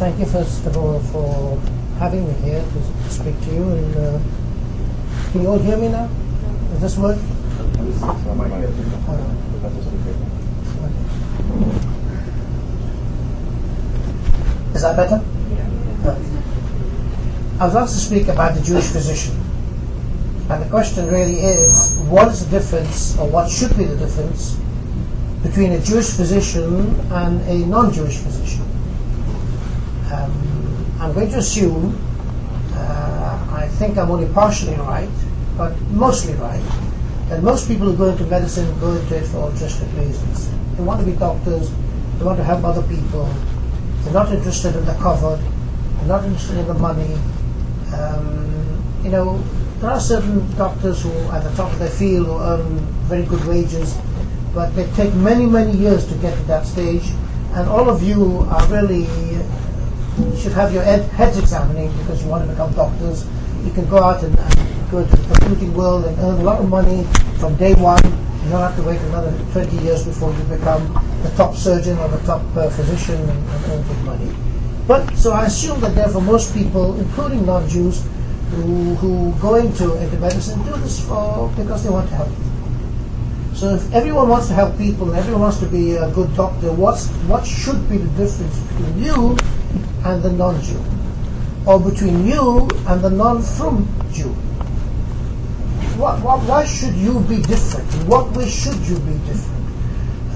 thank you first of all for having me here to speak to you. And uh, can you all hear me now? Is this work? Is that better? Yeah. I would like to speak about the Jewish physician. And the question really is, what is the difference, or what should be the difference, between a Jewish physician and a non-Jewish physician? Um, I'm going to assume, uh, I think I'm only partially right, but mostly right, that most people who go into medicine go into it for altruistic reasons. They want to be doctors, they want to help other people, they're not interested in the cover, they're not interested in the money. Um, you know, there are certain doctors who, at the top of their field, who earn very good wages, but they take many, many years to get to that stage. And all of you are really should have your ed- heads examining because you want to become doctors. You can go out and, and go into the computing world and earn a lot of money from day one. You don't have to wait another 20 years before you become the top surgeon or the top uh, physician and, and earn good money. But so I assume that therefore most people, including non-Jews, who, who go into, into medicine do this for because they want to help. So if everyone wants to help people and everyone wants to be a good doctor, what's, what should be the difference between you and the non-Jew? Or between you and the non-frum Jew? What, what, why should you be different? In what way should you be different?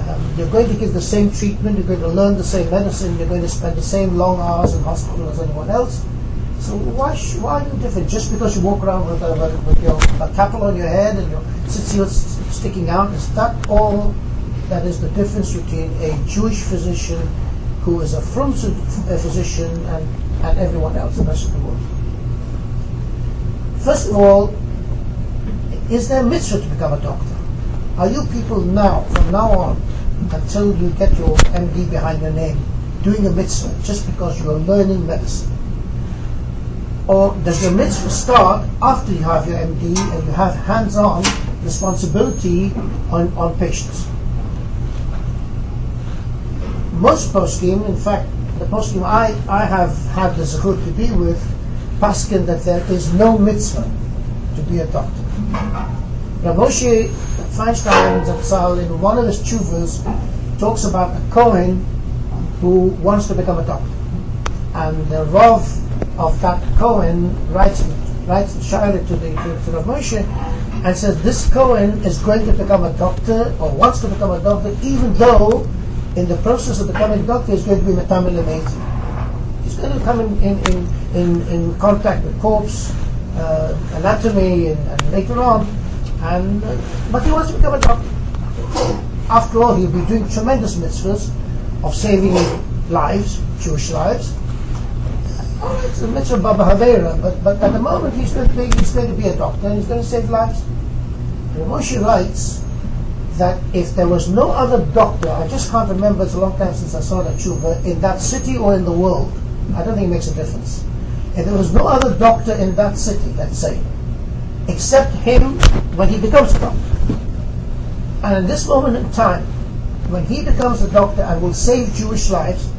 Um, you're going to give the same treatment, you're going to learn the same medicine, you're going to spend the same long hours in hospital as anyone else. So why, why are you different? Just because you walk around with, uh, a, with your a on your head and your tzitzit sticking out, is that all that is the difference between a Jewish physician who is a frum physician and, and everyone else, the rest of the world? First of all, is there a mitzvah to become a doctor? Are you people now, from now on, until you get your MD behind your name, doing a mitzvah just because you are learning medicine? Or does your mitzvah start after you have your MD and you have hands-on responsibility on, on patients? Most poskim, in fact, the poskim I, I have had the zechut to be with, paskin that there is no mitzvah to be a doctor. Now Moshe Feinstein Zatzal in one of his chuvas talks about a Kohen who wants to become a doctor. And the Rav of that Cohen writes writes Shaila to the to, to Rav Moshe and says this Cohen is going to become a doctor or wants to become a doctor even though in the process of becoming a doctor he's going to be metamil. He's going to come in in, in, in, in contact with corpse, uh, anatomy and, and, later on and uh, but he wants to become a doctor. After all he'll be doing tremendous mitzvahs of saving lives, Jewish lives, Oh, it's a mitzvah Baba Havera, but, but at the moment he's going, to be, he's going to be a doctor and he's going to save lives. And Moshe writes that if there was no other doctor, I just can't remember, it's a long time since I saw that tshuva, in that city or in the world, I don't think it makes a difference. If there was no other doctor in that city, let's say, except him when he becomes a doctor. And in this moment in time, when he becomes a doctor and will save Jewish lives,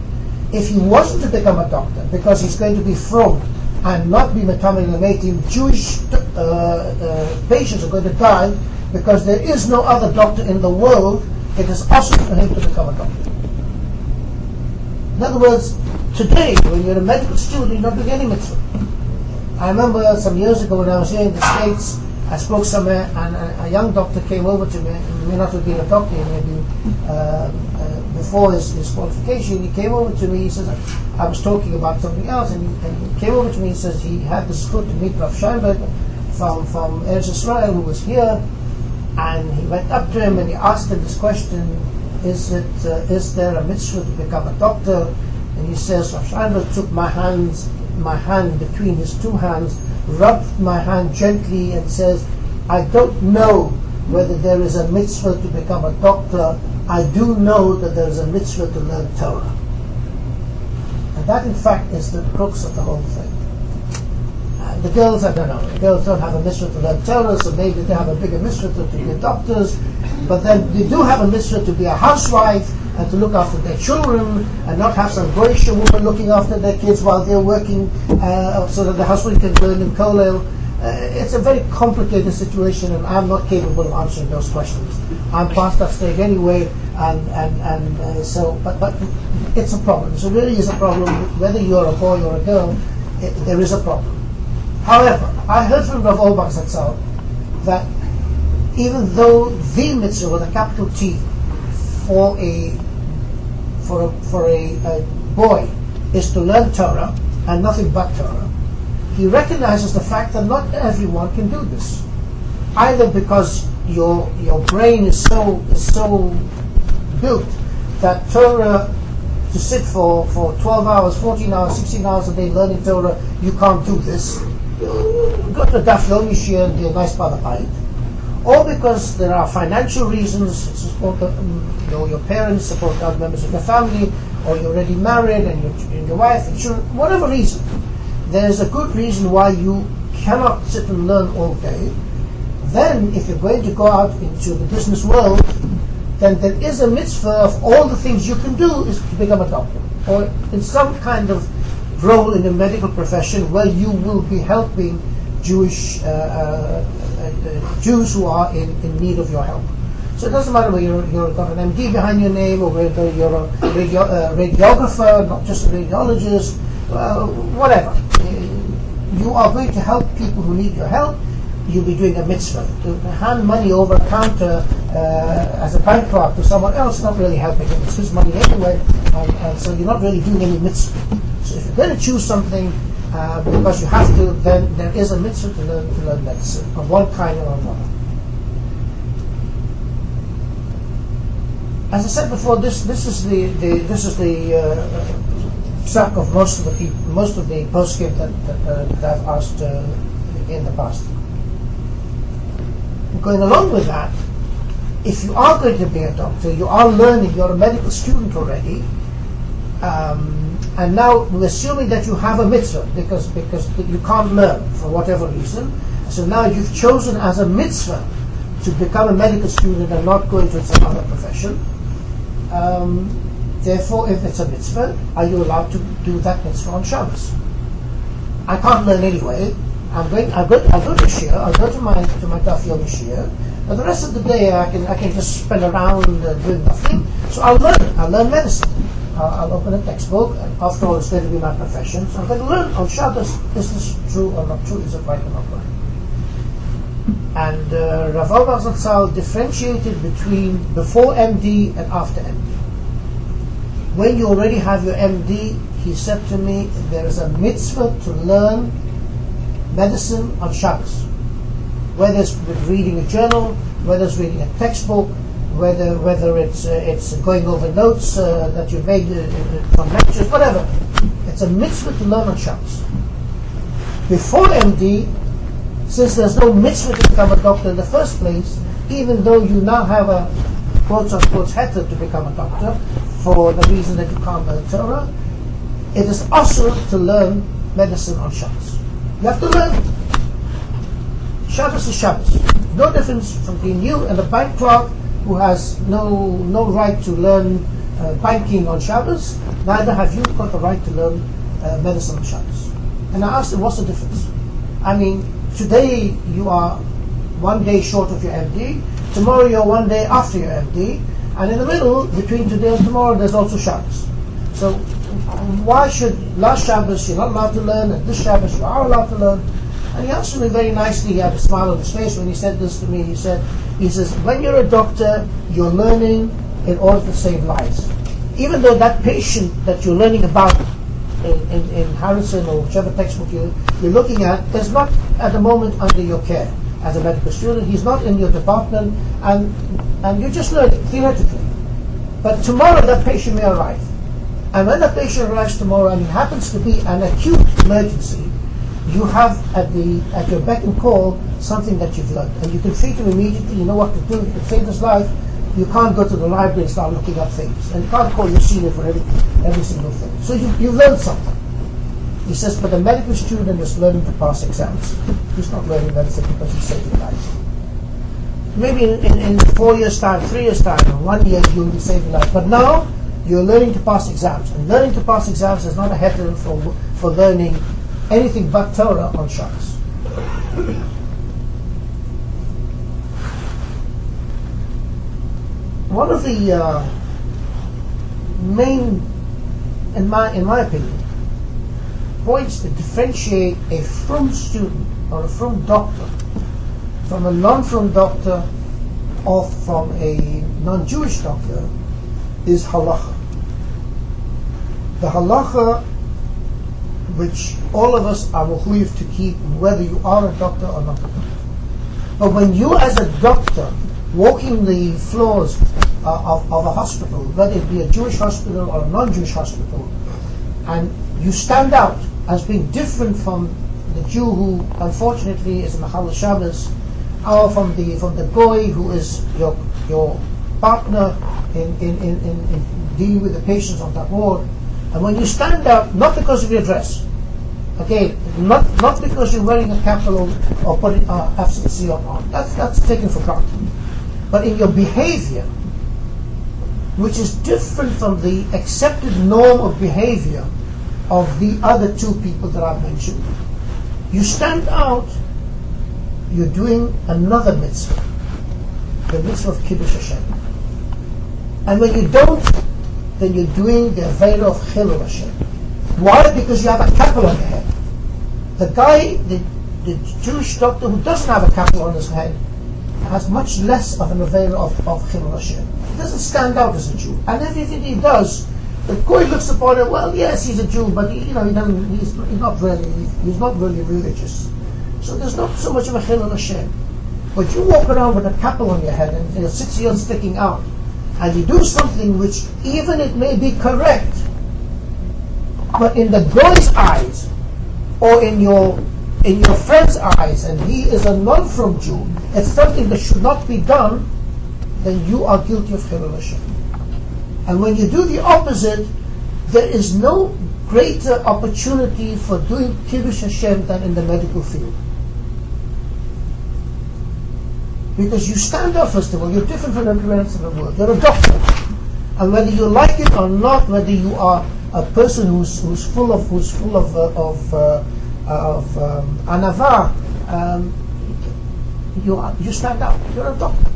if he wasn't to become a doctor, because he's going to be from and not be metamelimating, Jewish uh, uh, patients are going to die because there is no other doctor in the world. It is awesome for him to become a doctor. In other words, today, when you're a medical student, you're not doing any mitzvah. I remember some years ago when I was here in the States, I spoke somewhere, and a, a young doctor came over to me. He may not have been a doctor, maybe uh, uh, before his, his, qualification. He came over to me. He says, I was talking about something else, and he, and he came over to me. He says he had this good to meet Rav Scheinberg from from Eretz Israel, who was here, and he went up to him and he asked him this question: Is it uh, is there a mitzvah to become a doctor? And he says Rav Scheinberg took my hands, my hand between his two hands rubbed my hand gently and says, I don't know whether there is a mitzvah to become a doctor. I do know that there is a mitzvah to learn Torah. And that, in fact, is the crux of the whole thing. And the girls, I don't know, the girls don't have a mitzvah to learn Torah, so maybe they have a bigger mitzvah to, to be doctors. But then they do have a mitzvah to be a housewife, and to look after their children and not have some Goyish woman looking after their kids while they're working uh, so that the husband can burn in kollel. Uh, it's a very complicated situation and I'm not capable of answering those questions. I'm past that stage anyway and, and, and uh, so, but, but it's a problem. So really is a problem whether you're a boy or a girl, it, there is a problem. However, I heard from Rav Auerbach Zatzal that even though the mitzvah with a capital T for a for a, for a, a boy is to learn Torah and nothing but Torah, he recognizes the fact that not everyone can do this. Either because your your brain is so is so built that Torah to sit for, for 12 hours, 14 hours, 16 hours a day learning Torah, you can't do this. Go to Daf Yomi shiur and be a nice Balabait or because there are financial reasons, support um, you know, your parents, support other members of your family, or you're already married and, and your wife and children, whatever reason, there's a good reason why you cannot sit and learn all day. Then, if you're going to go out into the business world, then there is a mitzvah of all the things you can do is to become a doctor, or in some kind of role in the medical profession where you will be helping Jewish uh, uh, uh, Jews who are in, in need of your help. So it doesn't matter whether you're, you're got an MD behind your name or whether you're a radio, uh, radiographer, not just a radiologist, uh, whatever. You are going to help people who need your help. You'll be doing a mitzvah. To hand money over counter uh, as a bank clerk to someone else, not really helping him. It's his money anyway, and, and so you're not really doing any mitzvah. So if you're going to choose something uh, because you have to, then there is a mitzvah to learn, to learn medicine of one kind or another. As I said before, this this is the, the this is the uh, of most of the people, most of the poskim that, that, uh, that I've asked uh, in the past. Going along with that, if you are going to be a doctor, you are learning, you're a medical student already. Um, and now we're assuming that you have a mitzvah because, because you can't learn for whatever reason. So now you've chosen as a mitzvah to become a medical student and not go into some other profession. Um, therefore, if it's a mitzvah, are you allowed to do that mitzvah on Shabbos? I can't learn anyway. I'm going. I'll go. I'll go to shiur. I'll go to my to my Daf Yomi shiur. But the rest of the day, I can I can just spend around uh, doing nothing. So I'll learn. I'll learn medicine uh, I'll open a textbook, and after all, it's going to be my profession. So I'm going to learn Shabbos, is this true or not true? Is it right or not right? And uh, Rav Zatzal differentiated between before MD and after MD. When you already have your MD, he said to me, there is a mitzvah to learn medicine on Shabbos. Whether it's reading a journal, whether it's reading a textbook, whether whether it's uh, it's going over notes uh, that you've made uh, uh, from lectures, whatever. It's a mitzvah to learn on Shabbos. Before MD, since there's no mitzvah to become a doctor in the first place, even though you now have a quote unquote heter to become a doctor for the reason that you can't learn Torah, it is also to learn medicine on Shabbos. You have to learn. Shabbos is Shabbos. No difference between you and a bank clerk who has no, no right to learn uh, banking on Shabbos, neither have you got the right to learn uh, medicine on Shabbos. And I asked him, what's the difference? I mean, today you are one day short of your MD, tomorrow you're one day after your MD, and in the middle, between today and tomorrow, there's also Shabbos. So why should last Shabbos you're not allowed to learn, and this Shabbos you are allowed to learn? And he answered me very nicely. He had a smile on his face when he said this to me. He said, he says, when you're a doctor, you're learning in order to save lives. Even though that patient that you're learning about in, in, in Harrison or whichever textbook you're, you're looking at is not at the moment under your care as a medical student. He's not in your department, and, and you're just learning theoretically. But tomorrow that patient may arrive. And when that patient arrives tomorrow and it happens to be an acute emergency, you have at the at your beck and call something that you've learned, and you can treat him immediately. You know what to do. You can save his life. You can't go to the library and start looking up things, and you can't call your senior for every every single thing. So you you learned something. He says, but the medical student is learning to pass exams. He's not learning medicine because he's saving lives. maybe in, in, in four years' time, three years' time, or one year, you'll be saving lives. But now, you're learning to pass exams. And learning to pass exams is not a heter for, for learning anything but Torah on Shabbos. One of the uh, main, in my, in my opinion, points that differentiate a frum student or a frum doctor from a non-frum doctor or from a non-Jewish doctor is halacha. The halacha which all of us are mechuyev to keep, whether you are a doctor or not a doctor. But when you, as a doctor, walking the floors uh, of, of a hospital, whether it be a Jewish hospital or a non-Jewish hospital, and you stand out as being different from the Jew who, unfortunately, is Machal Shabbos, or from the from the goy who is your your partner in, in, in, in, dealing with the patients on that ward. And when you stand out, not because of your dress, okay, not not because you're wearing a kappel or putting uh, FCC on, that's that's taken for granted, but in your behavior, which is different from the accepted norm of behavior of the other two people that I've mentioned. You stand out, you're doing another mitzvah, the mitzvah of Kiddush Hashem. And when you don't, then you're doing the Aveira of Chilul Hashem. Why? Because you have a kappel on your head. The guy, the, the Jewish doctor who doesn't have a kappel on his head, has much less of an Aveira of, of Chilul Hashem. He doesn't stand out as a Jew. And everything he does, the Goy looks upon it, well, yes, he's a Jew, but he, you know, he doesn't, he's, he's not really, he's not really religious. So there's not so much of a Chilul Hashem. But you walk around with a kappel on your head and your tzitzit sticking out, and you do something which even it may be correct, but in the goy's eyes or in your in your friend's eyes, and he is a non-frum Jew, it's something that should not be done, then you are guilty of Chilul Hashem. And when you do the opposite, there is no greater opportunity for doing Kiddush Hashem than in the medical field. Because you stand up, first of all, you're different from everyone else in the world. You're a doctor. And whether you like it or not, whether you are a person who's, who's full of, who's full of, uh, of, uh, of um, anava, um, you, are, you stand out. You're a doctor.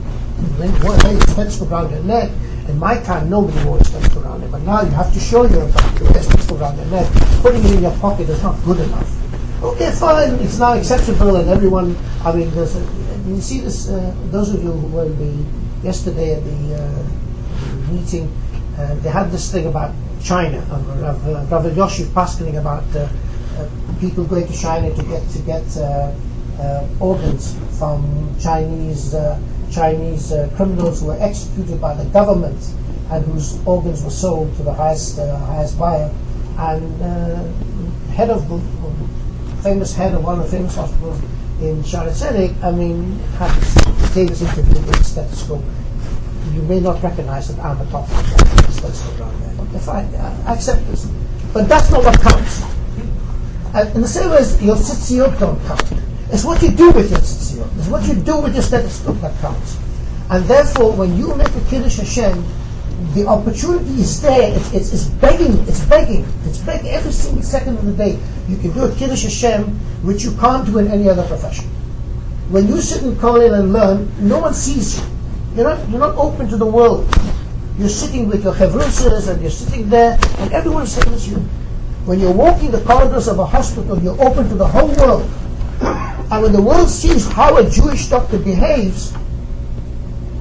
When a stethoscope around your neck, in my time, nobody wore stethoscope around it, but now you have to show with a around your neck. Putting it in your pocket is not good enough. Okay, fine, it's now acceptable, and everyone, I mean, there's a, you see this, uh, those of you who were the, yesterday at the uh, meeting, uh, they had this thing about China, uh, Rav, uh, Rav Yoshi Paskening about uh, uh, people going to China to get to get uh, organs from Chinese Chinese criminals who were executed by the government and whose organs were sold to the highest highest buyer. And head of the famous head of one of the famous hospitals in Shaare Zedek, I mean, had gave this interview with stethoscope. You may not recognize that I'm a. The stethoscope around there. Okay, fine, I uh, accept this. But that's not what counts. And in the same way as your tzitziot don't count. It's what you do with your tzitziot. It's what you do with your stethoscope that counts. And therefore, when you make a Kiddush Hashem, the opportunity is there. It's, it's, it's begging. It's begging. It's begging every single second of the day. You can do a Kiddush Hashem, which you can't do in any other profession. When you sit in Kollel and learn, no one sees you. You're not, you're not open to the world. You're sitting with your chevrusas and you're sitting there, and everyone sees you. When you're walking the corridors of a hospital, you're open to the whole world. And when the world sees how a Jewish doctor behaves,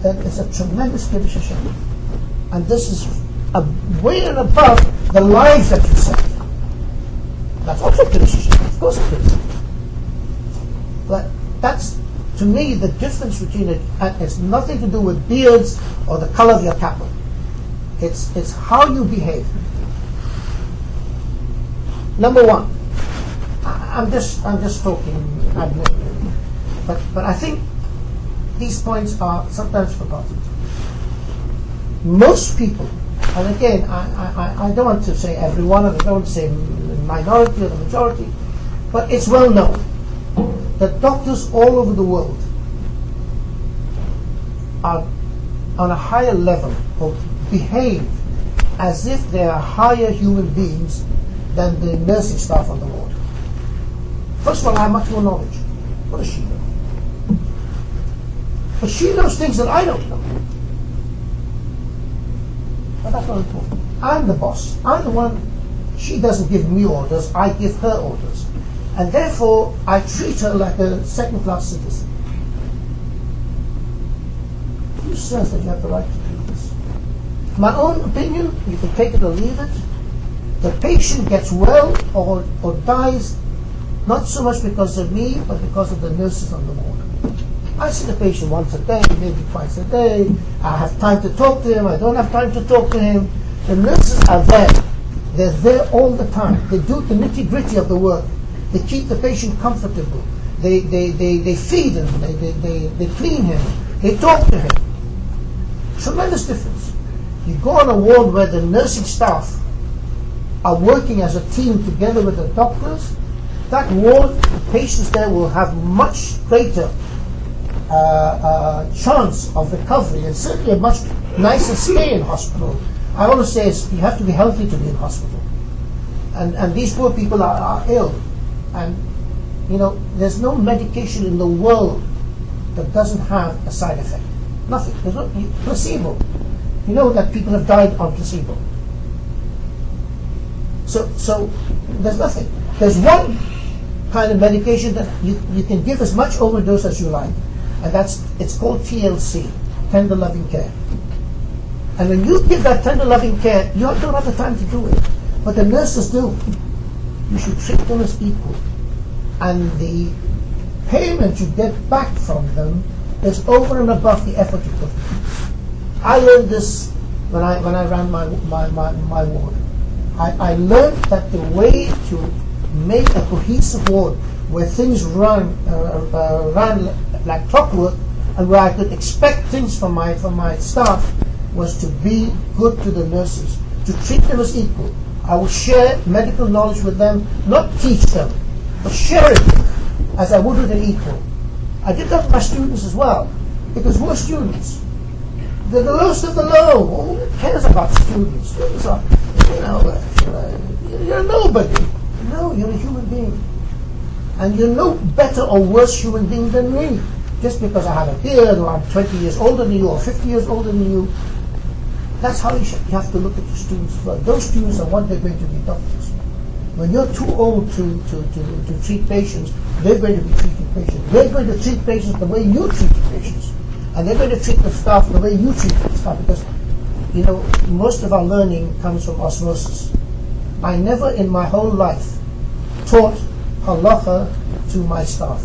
then it's a tremendous Kiddush Hashem. And this is a, way and above the lives that you save. That's also Hashem. Of course it is. But that's, to me, the difference between it, and it's nothing to do with beards or the color of your kappel. It's, it's how you behave. Number one, I- I'm just, I'm just talking. But, but I think these points are sometimes forgotten. Most people, and again, I, I, I don't want to say everyone, and I don't want to say minority or the majority, but it's well known that doctors all over the world are on a higher level or behave as if they are higher human beings than the nursing staff on the ward. First of all, I have much more knowledge. What does she know? But she knows things that I don't know. But that's not. I'm the boss. I'm the one. She doesn't give me orders. I give her orders. And therefore, I treat her like a second class citizen. Who says that you have the right to do this? My own opinion, you can take it or leave it. The patient gets well or, or dies not so much because of me, but because of the nurses on the ward. I see the patient once a day, maybe twice a day. I have time to talk to him. I don't have time to talk to him. The nurses are there. They're there all the time. They do the nitty gritty of the work. They keep the patient comfortable. They, they, they, they feed him. They, they, they, they clean him. They talk to him. Tremendous difference. You go on a ward where the nursing staff are working as a team together with the doctors, that ward, the patients there will have much greater uh, uh, chance of recovery and certainly a much nicer stay in hospital. I always say you have to be healthy to be in hospital. And, and these poor people are, are ill. And, you know, there's no medication in the world that doesn't have a side effect. Nothing. There's no placebo. You know that people have died on placebo. So, so there's nothing. There's one kind of medication that you, you can give as much overdose as you like, and that's it's called TLC, tender loving care. And when you give that tender loving care, you don't have the time to do it, but the nurses do. You should treat them as equal, and the payment you get back from them is over and above the effort you put. in. I learned this when I when I ran my my, my, my ward. I, I learned that the way to make a cohesive ward where things run uh, uh, ran like clockwork and where I could expect things from my from my staff was to be good to the nurses, to treat them as equal. I would share medical knowledge with them, not teach them, but share it as I would with an equal. I did that with my students as well, because we're students. They're the lowest of the low. Who cares about students? Students are, you know, uh, you're nobody. No, you're a human being. And you're no better or worse human being than me. Just because I have a beard or I'm 20 years older than you or 50 years older than you. That's how you, you have to look at your students well. Those students are what they're going to be doctors. When you're too old to, to, to, to treat patients, they're going to be treating patients. They're going to treat patients the way you treat patients. And they're going to treat the staff the way you treat the staff because, you know, most of our learning comes from osmosis. I never in my whole life taught halacha to my staff.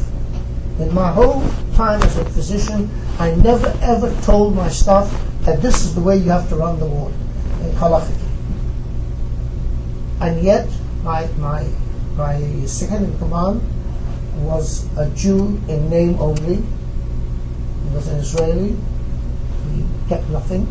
In my whole time as a physician, I never ever told my staff that this is the way you have to run the ward, in halachically. And yet, my, my, my second in command was a Jew in name only. He was an Israeli. He kept nothing.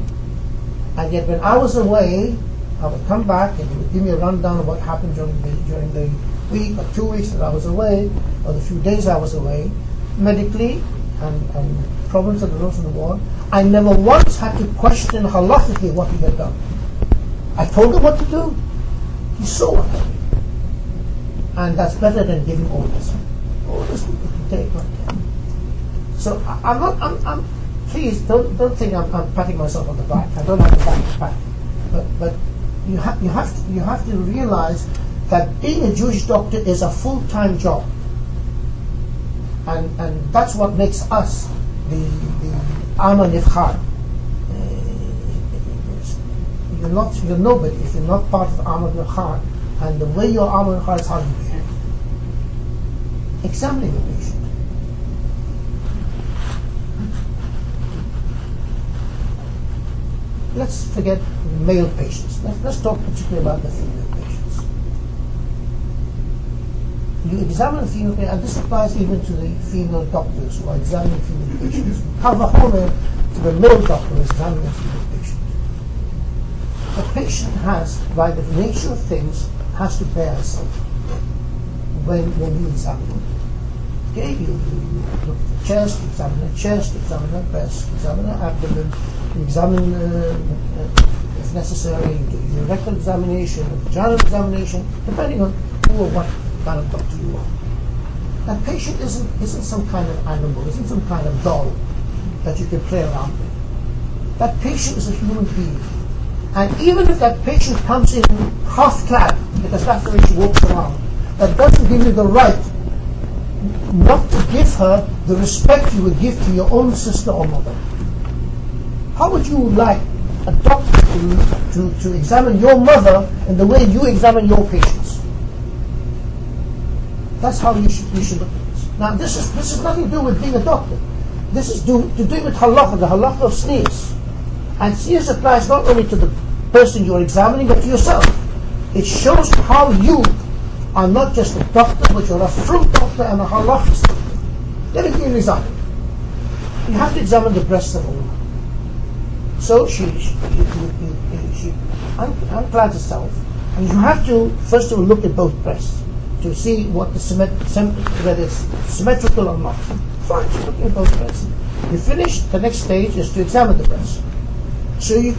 And yet, when I was away, I would come back and he would give me a rundown of what happened during the during the week or two weeks that I was away, or the few days I was away, medically and, and problems that arose in the war. I never once had to question halachically what he had done. I told him what to do. He saw what I did. And that's better than giving orders. Orders people can take. So I, am not, I'm, I'm, please don't, don't think I'm, I'm patting myself on the back. I don't have the back to pat. But, but you, ha- you, have to, you have to realize that being a Jewish doctor is a full-time job. And, and that's what makes us the, the Ama Nivchar. Uh, you're not, you're nobody if you're not part of Ama Nivchar. And the way you're Nivchar is how you behave. Examining the patient. Let's forget male patients. Let's, let's talk particularly about the female patients. You examine a female and this applies even to the female doctors who are examining female patients. Kal vachomer to the male doctor examining a female patient. The patient has, by the nature of things, has to bear something when, when you examine them. Okay, you, you look at the chest, examine the chest, examine the breast, examine the abdomen, examine, uh, if necessary, you do your rectal examination, a vaginal examination, depending on who or what kind of doctor you are. That patient isn't, isn't some kind of animal, isn't some kind of doll that you can play around with. That patient is a human being. And even if that patient comes in half clad, because that's the way she walks around, that doesn't give you the right not to give her the respect you would give to your own sister or mother. How would you like a doctor to, to, to examine your mother in the way you examine your patients? That's how you should, you should look at this. Now, this is this has nothing to do with being a doctor. This is do, to do with halacha, the halacha of tznius. And tznius applies not only to the person you're examining, but to yourself. It shows how you are not just a doctor, but you're a fruit doctor and a halachist. Let me give you an example. You have to examine the breasts of a woman. So she, she, she, she unclads herself, and you have to first of all look at both breasts to see what the whether it's symmetrical or not. Fine, she's looking at both breasts. You finish, the next stage is to examine the breast. So you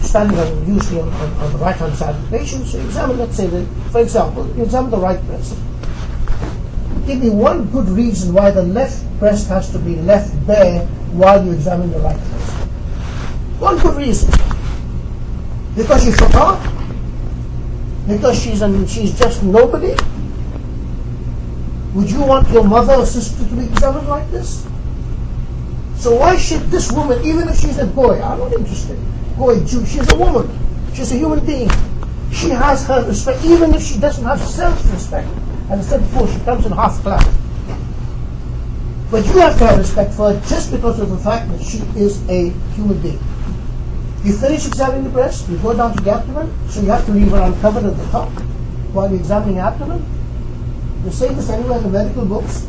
standing on, usually on, on, on the right hand side of the patient, so you examine, let's say, the, for example, you examine the right breast. Give me one good reason why the left breast has to be left bare while you examine the right breast. One good reason. Because you forgot? Because she's an, she's just nobody? Would you want your mother or sister to be examined like this? So why should this woman, even if she's a goy, I'm not interested. Goy, Jew, she's a woman. She's a human being. She has her respect, even if she doesn't have self-respect. As I said before, she comes in half clad. But you have to have respect for her just because of the fact that she is a human being. You finish examining the breast, you go down to the abdomen, so you have to leave her uncovered at the top while you're examining the abdomen. You say this anywhere in the medical books.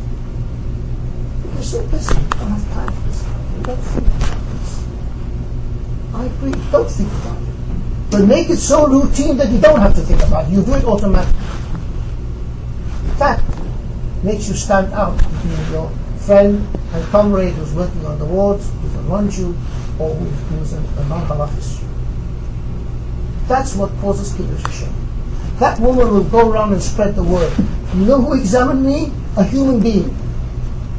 You're so busy, you don't have time for this. You don't think about this. I agree, don't think about it. But make it so routine that you don't have to think about it. You do it automatically. That makes you stand out between your friend and comrade who's working on the wards, who's around you, or who's a, a non-halachist. That's what causes kiddush. That woman will go around and spread the word. You know who examined me? A human being.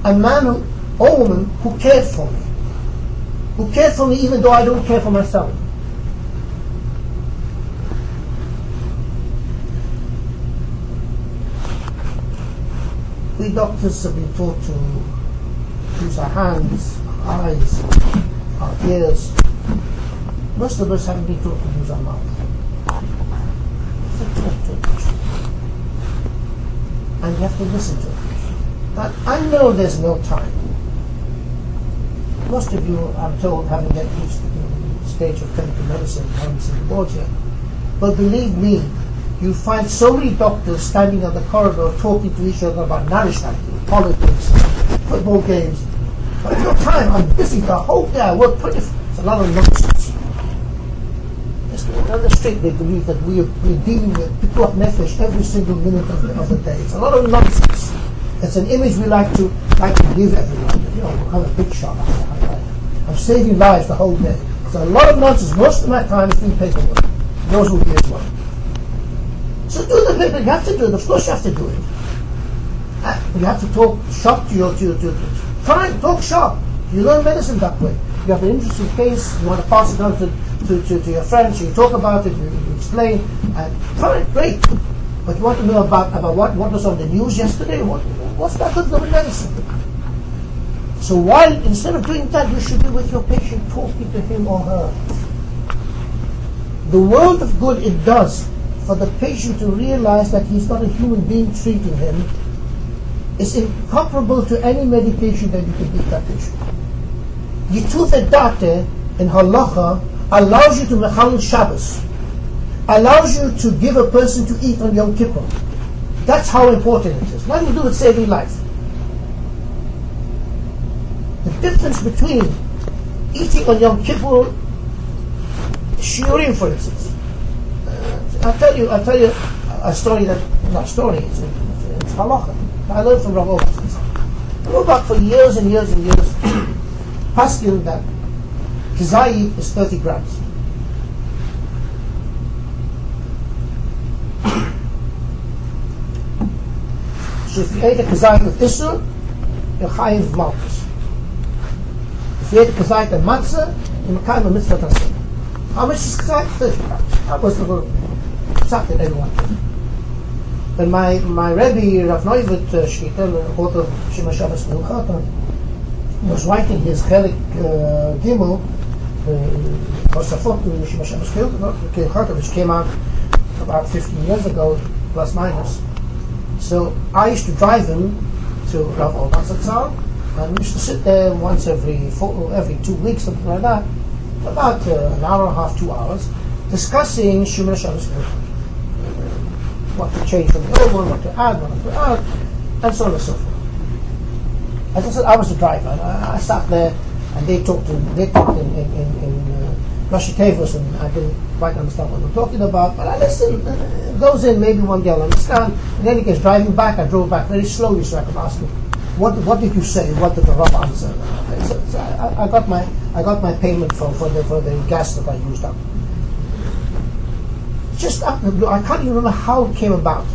A man who, or woman who cared for me. Who cared for me even though I don't care for myself. We doctors have been taught to use our hands, our eyes, our ears. Most of us haven't been taught to use our mouth. So talk to a patient. And you have to listen to it. But I know there's no time. Most of you, I'm told, haven't used to the stage of clinical medicine, board yet. But believe me, you find so many doctors standing on the corridor talking to each other about nourishment, politics, football games. But no time. I'm busy the whole day. I work 20. It's a lot of nonsense. On the street, they believe that we are, we're dealing with pikuach nefesh every single minute of the, of the day. It's a lot of nonsense. It's an image we like to like to give everyone. You know, I'm a big shot. I'm saving lives the whole day. So a lot of nonsense. Most of my time is doing paperwork. Those will be as well. So do the paper. You have to do it. Of course, you have to do it. Uh, you have to talk shop to your to your to, to fine. Talk shop. You learn medicine that way. You have an interesting case. You want to pass it on to, to, to, to your friends. You talk about it. You, you explain. And fine, great. But you want to know about, about what, what was on the news yesterday? What, what's that got to medicine? So while instead of doing that, you should be with your patient, talking to him or her. The world of good it does for the patient to realize that he's not a human being treating him is incomparable to any medication that you can give that patient. Yituv Da'at in halacha allows you to mechalel Shabbos, allows you to give a person to eat on Yom Kippur. That's how important it is. Nothing to do with saving life. The difference between eating on Yom Kippur, shiurim, for instance. Uh, I'll tell you. I'll tell you a story that not story. It's, it's, it's halacha. I learned from Rav Oberstein. About for years and years and years, paskin that kizai is 30 grams. So if you ate a kazayit with isur, you're chayiv malchus. If you ate a kazayit and matzah, you're kind of mitzvah tassim. How much is kazayit? 30 grams. That was the word. Something everyone. When my, my Rebbe, Rav Neuwirth uh, Shlita, the author of Shemiras Shabbos Kehilchasa, was writing his Chelik uh, Gimel, Tosafot, uh, which came out about 15 years ago, plus minus. So I used to drive him to Rav Auerbach Zatzal, and we used to sit there once every four, every two weeks, something like that, about uh, an hour and a half, two hours, discussing Shemiras Shabbos what to change from the old one, what to add, what to add, and so on and so forth. As I said, I was the driver, and I, I sat there, and they talked in, they talked in, in, in, in uh, Russian and I didn't quite understand what they were talking about, but I listened. Uh, goes in, maybe one day I'll understand. And then he gets driving back. I drove back very slowly so I could ask him, what, what did you say? What did the Rav answer? So, so I, I, got my, I got my payment for, for, the, for the gas that I used up. Just up the blue, I can't even remember how it came about.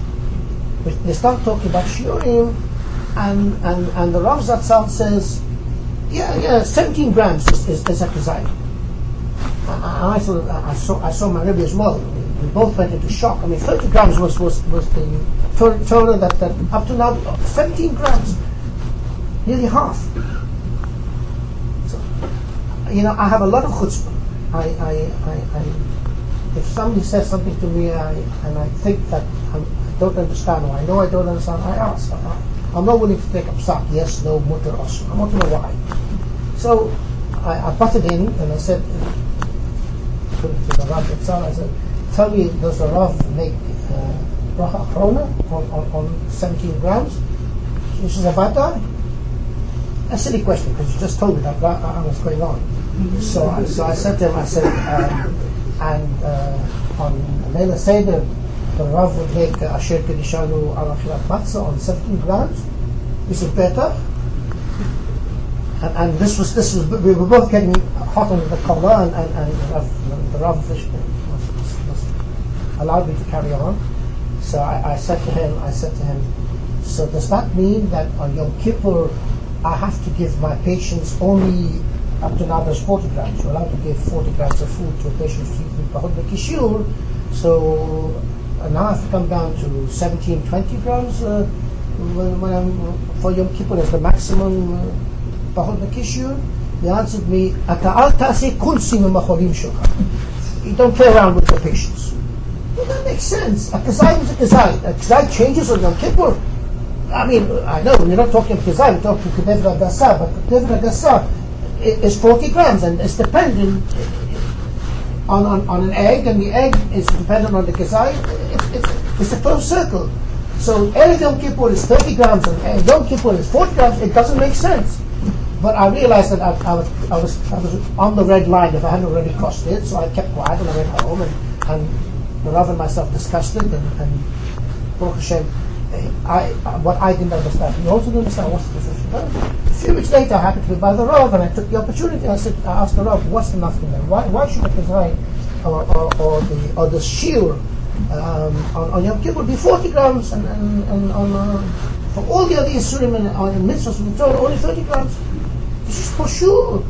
They start talking about shiurim, and, and, and the Rav Zatzal says, yeah, yeah, 17 grams is, is, is a kazayim. I, I, thought, I, saw, I saw my Rebbe as well. We both went into shock. I mean, 30 grams was, was, was the total that, that up to now, 17 grams, nearly half. So, you know, I have a lot of chutzpah. I, I, I, I, if somebody says something to me I, and I think that I'm, I do not understand or I know I don't understand, I ask. I, am not willing to take a psak, yes, no, mutter, also. I want to know why. So I, I butted in and I said, to, to the Rav itself, I said, tell me, does the Rav make uh, bracha krona on, on, on 17 grams? She says, about that? A silly question, because you just told me that I was going on. So, I, so I said to him, I said, um, and uh, on Leila Seder, the Rav would make Asher Kedishanu al Achilat Matzah on 17 grams. He said, better. And, and, this was this was we were both getting hot under the collar, and, and, and the Rav, Rav was, was, allowed me to carry on. So I, I, said to him, I said to him, so does that mean that on Yom Kippur I have to give my patients only up to now there's 40 grams. You're allowed to give 40 grams of food to a patient with Bahut Kishur. So now I have come down to 17, 20 grams uh, when, when I'm, for Yom Kippur as the maximum uh, Kishur. He answered me, You don't play around with the patients. Well, that makes sense. A kazai is a kazai. A kazai changes on Yom Kippur. I mean, I know we're not talking kazai, we're talking kotevet hagasa, but kotevet hagasa is 40 grams and it's dependent on, on, on an egg and the egg is dependent on the kesai. It's, it's, it's a closed circle. So Erev Yom Kippur is 30 grams and Yom Kippur is 40 grams. It doesn't make sense. But I realized that I, I, was, I, was, I was on the red line if I hadn't already crossed it, so I kept quiet and I went home and, and the Rav and myself discussed it and, and Baruch Hashem, eh, I, uh, what I didn't understand, he also didn't understand what's the difference. A few weeks later, I happened to be by the Rav, and I took the opportunity. I said, I asked the Rav, what's the nothing there? Why, why should the Kazai or, or, or, the or the Shir um, on, on Yom Kippur be 40 grams, and, and, and on uh, for all the other Yisurim and on mitzvahs and Torah only 30 grams? This is pashut.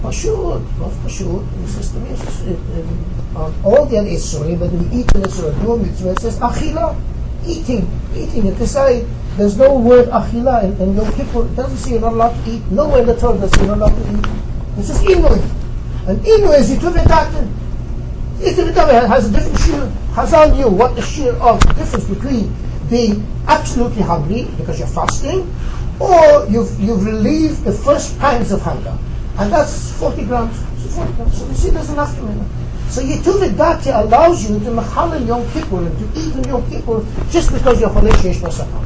Pashut, not pashut. In the system is on all the other Yisurim, but we eat in the Yisurim, do mitzvah. It says achila eating, eating. It say there's no word achila in, in Yom Kippur. It doesn't say you're not allowed to eat. Nowhere in the Torah does say you're not allowed to eat. It says inui. And inui is yituv Yituv has a different shiur. Hazal knew what the shiur of difference between being absolutely hungry because you're fasting, or you've, you've relieved the first pangs of hunger. And that's 40 grams. So 40 grams. So you see, there's enough to. So Yituv Da'at allows you to machal Yom Kippur and to eat in Yom Kippur just because you're Yesh Basakam.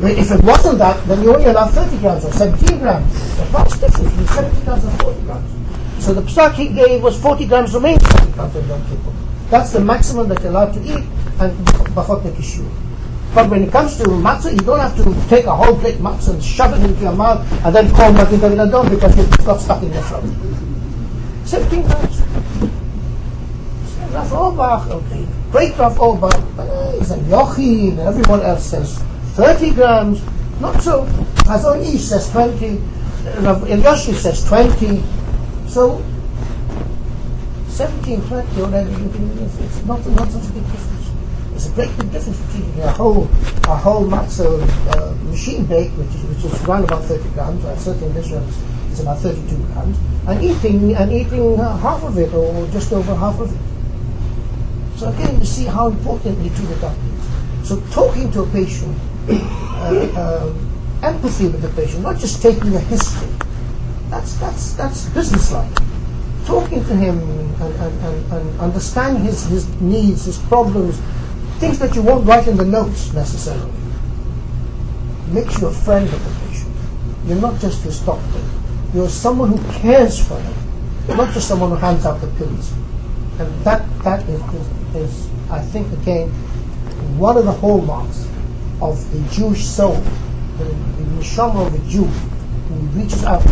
If it wasn't that, then you only allow 30 grams or 17 grams. The vast difference between 70 grams and 40 grams. So the psak he gave was 40 grams remains 40 grams of Kippur. That's the maximum that you're allowed to eat and Bachot Nekishur. But when it comes to matzah, you don't have to take a whole plate matzah and shove it into your mouth and then call Magen David Adom because it got stuck in your throat. 17 grams. Rav okay, great Rav Auerbach, uh, he's a Yochi, and everyone else says 30 grams. Not so. Chazon Ish says 20. Rav Elyashiv says 20. So 17, 20, whatever you it's not, not such a big difference. There's a great big difference between a whole, a whole matzah uh, machine bake, which is, which is around about 30 grams, or certainly in this room it's about 32 grams, and eating, and eating uh, half of it, or just over half of it. So again, you see how important it is to the doctor. So talking to a patient, uh, um, empathy with the patient, not just taking a history. That's that's that's businesslike. Talking to him and, and, and, and understand his, his needs, his problems, things that you won't write in the notes necessarily. Makes you a friend of the patient. You're not just his doctor. You're someone who cares for him, not just someone who hands out the pills. And that that is, is is, I think, again, one of the hallmarks of the Jewish soul, the, the of the Jew, who reaches out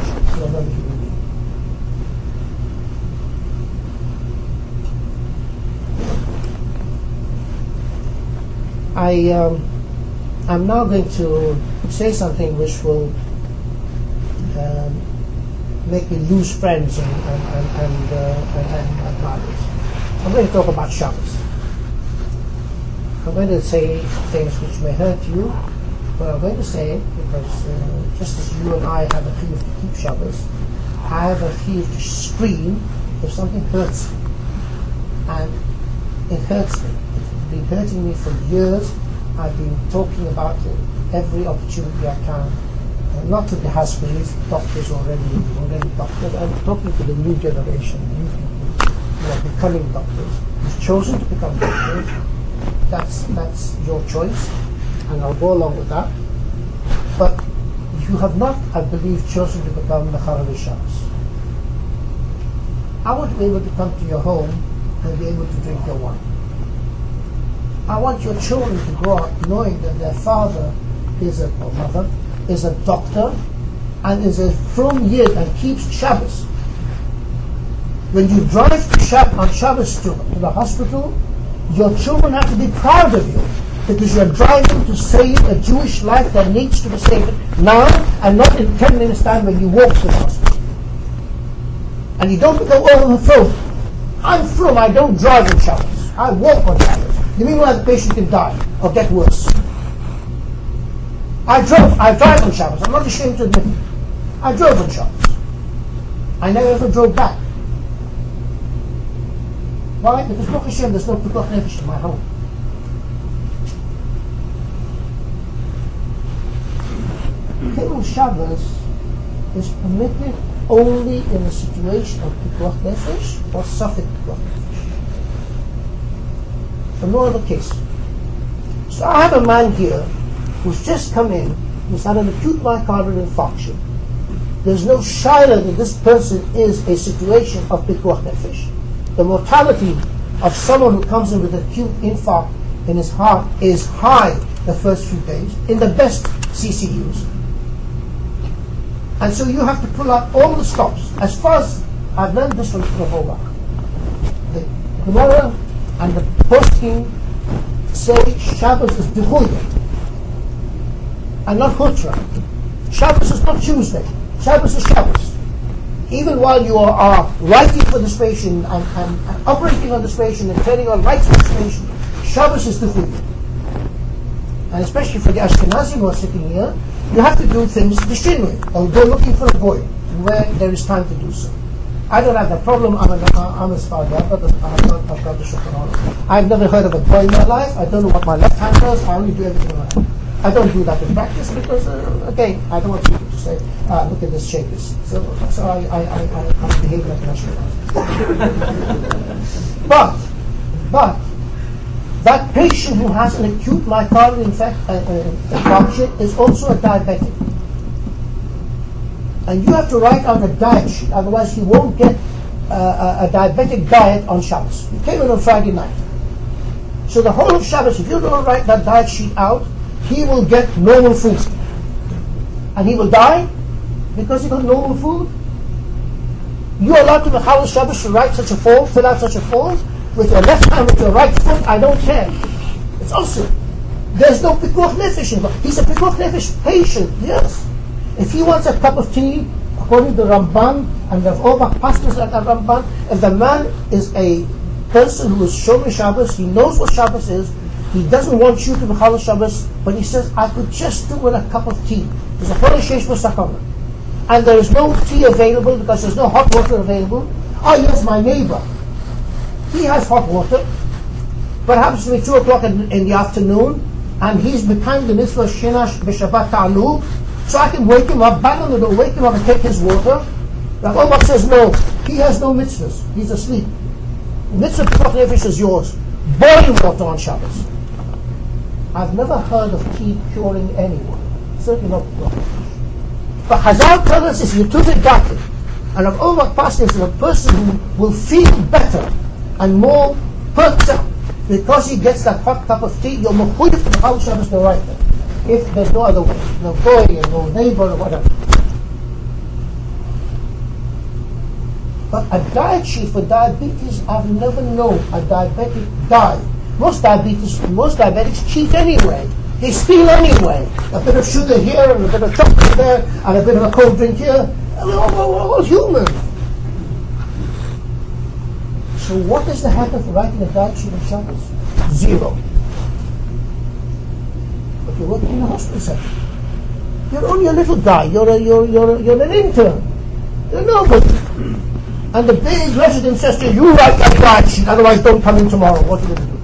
I, um, I'm now going to say something which will um, make me lose friends and, and, and, and, uh, and, and I'm going to talk about Shabbos. I'm going to say things which may hurt you, but I'm going to say because uh, just as you and I have a fear to keep Shabbos, I have a fear to scream if something hurts me. And it hurts me. It's been hurting me for years. I've been talking about it every opportunity I can. Uh, not to the hospitals, doctors already, already doctors. I'm talking to the new generation, new people who are becoming doctors, who's chosen to become doctors, that's that's your choice, and I'll go along with that. But you have not, I believe, chosen to become the Haravi Shabbos. I want to be able to come to your home and be able to drink your wine. I want your children to grow up knowing that their father is a or mother is a doctor and is a frum yid and keeps Shabbos when you drive to Shab- on Shabbos to, to the hospital, your children have to be proud of you because you're driving to save a Jewish life that needs to be saved now and not in 10 minutes time when you walk to the hospital. And you don't go over the phone. I'm frum, I don't drive in Shabbos. I walk on. You mean why the patient can die or get worse? I drove, I drive on Shabbos. I'm not ashamed to admit it. I drove on Shabbos. I never ever drove back. Why? Because Baruch Hashem, there's no Pekuach Nefesh in my home. Hilul Shabbos is permitted only in a situation of Pekuach Nefesh or Safek Pekuach Nefesh. For no other case. So I have a man here who's just come in, who's had an acute myocardial infarction. There's no shiloh that this person is a situation of Pekuach Nefesh the mortality of someone who comes in with acute infarct in his heart is high the first few days in the best CCUs. And so you have to pull out all the stops. As far as I've learned this from Rav the Gemara and the poskim say Shabbos is Dehuya and not Hutra. Shabbos is not Tuesday. Shabbos is Shabbos even while you are, are writing for the station and, and, and, operating on the station and turning on lights for the station, Shabbos is food. And especially for the Ashkenazim who are sitting here, you have to do things b'shinui, or go looking for a goy where there is time to do so. I don't have that problem. I'm, a, I'm a father. I've got the, I've got the I've never heard of a boy in my life. I don't know what my left hand does. I only do everything hand. I don't do that in practice because, uh, again, I don't want people to say, uh, look at this shapers. So, so I, I, I, I, I behave like a an But, but, that patient who has an acute myocardial infect, uh, uh, infarction is also a diabetic. And you have to write out a diet sheet, otherwise he won't get uh, a, a diabetic diet on Shabbos. He came in on Friday night. So the whole of Shabbos, if you don't write that diet sheet out, he will get normal food. And he will die because he got normal food. You're allowed to Mechal Shabbos to write such a form, fill out such a form, with your left hand, with your right foot, I don't care. It's also, there's no pikuach nefesh involved. He's a pikuach nefesh patient, yes. If he wants a cup of tea, according to Ramban and the Auerbach pastors at Ramban, if the man is a person who is Shomer Shabbos, he knows what Shabbos is, he doesn't want you to be Chal Shabbos, but he says, I could just do with a cup of tea. There's a Chodesh And there is no tea available because there's no hot water available. Oh, yes, my neighbor. He has hot water. Perhaps it's 2 o'clock in, in the afternoon, and he's behind the mitzvah Shinash B'Shabbat Ta'alug, so I can wake him up, bang on the door, wake him up and take his water. Rav Omar says, no, he has no mitzvahs. He's asleep. The mitzvah Pekuach Nefesh is yours. Boiling water on Shabbos. I've never heard of tea curing anyone. Certainly not Pekuach But Hazal tells us if you doctor, and Rav Omar Paskin is a person who will feel better and more up because he gets that hot cup of tea, you're mechuyif to the Chal Shabbos the right there if there's no other way, no goy and no neighbor or whatever. But a diet sheet for diabetes, I've never known a diabetic die. Most diabetes, most diabetics cheat anyway. They steal anyway. A bit of sugar here and a bit of chocolate there and a bit of a cold drink here. We're, we're all human. So what is the happen for writing a diet sheet on Shabbos? Zero you're working in a hospital setting. You're only a little guy. You're a, you're you're you're an intern. You're nobody. And the big resident says to you, you write that diet sheet, otherwise don't come in tomorrow. What are you going to do?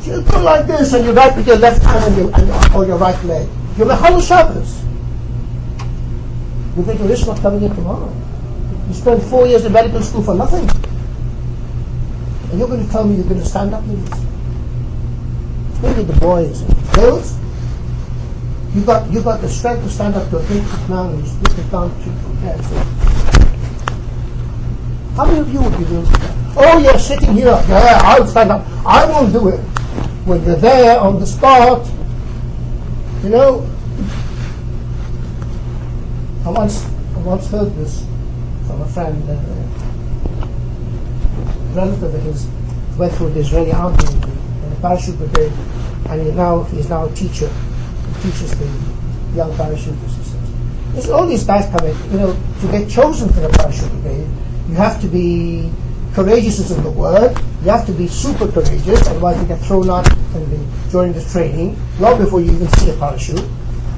So you go like this, and you write with your left hand and your, and or your right leg. You're Mechal Shabbos. You think you're not coming in tomorrow. You spent four years in medical school for nothing. And you're going to tell me you're going to stand up with this maybe the boys and girls, you got you got the strength to stand up to a big man and split it down to compare How many of you would be doing that? Oh, you're sitting here. Yeah, I'll stand up. I won't do it. When you're there on the spot, you know. I once I once heard this from a friend, relative of his went through the Israeli army in a parachute brigade, and he now he's now a teacher. He teaches the young parachuters. There's all these guys coming. You know, to get chosen for the parachute brigade, you have to be courageous is in the word. You have to be super courageous, otherwise you get thrown out the, during the training, long before you even see a parachute.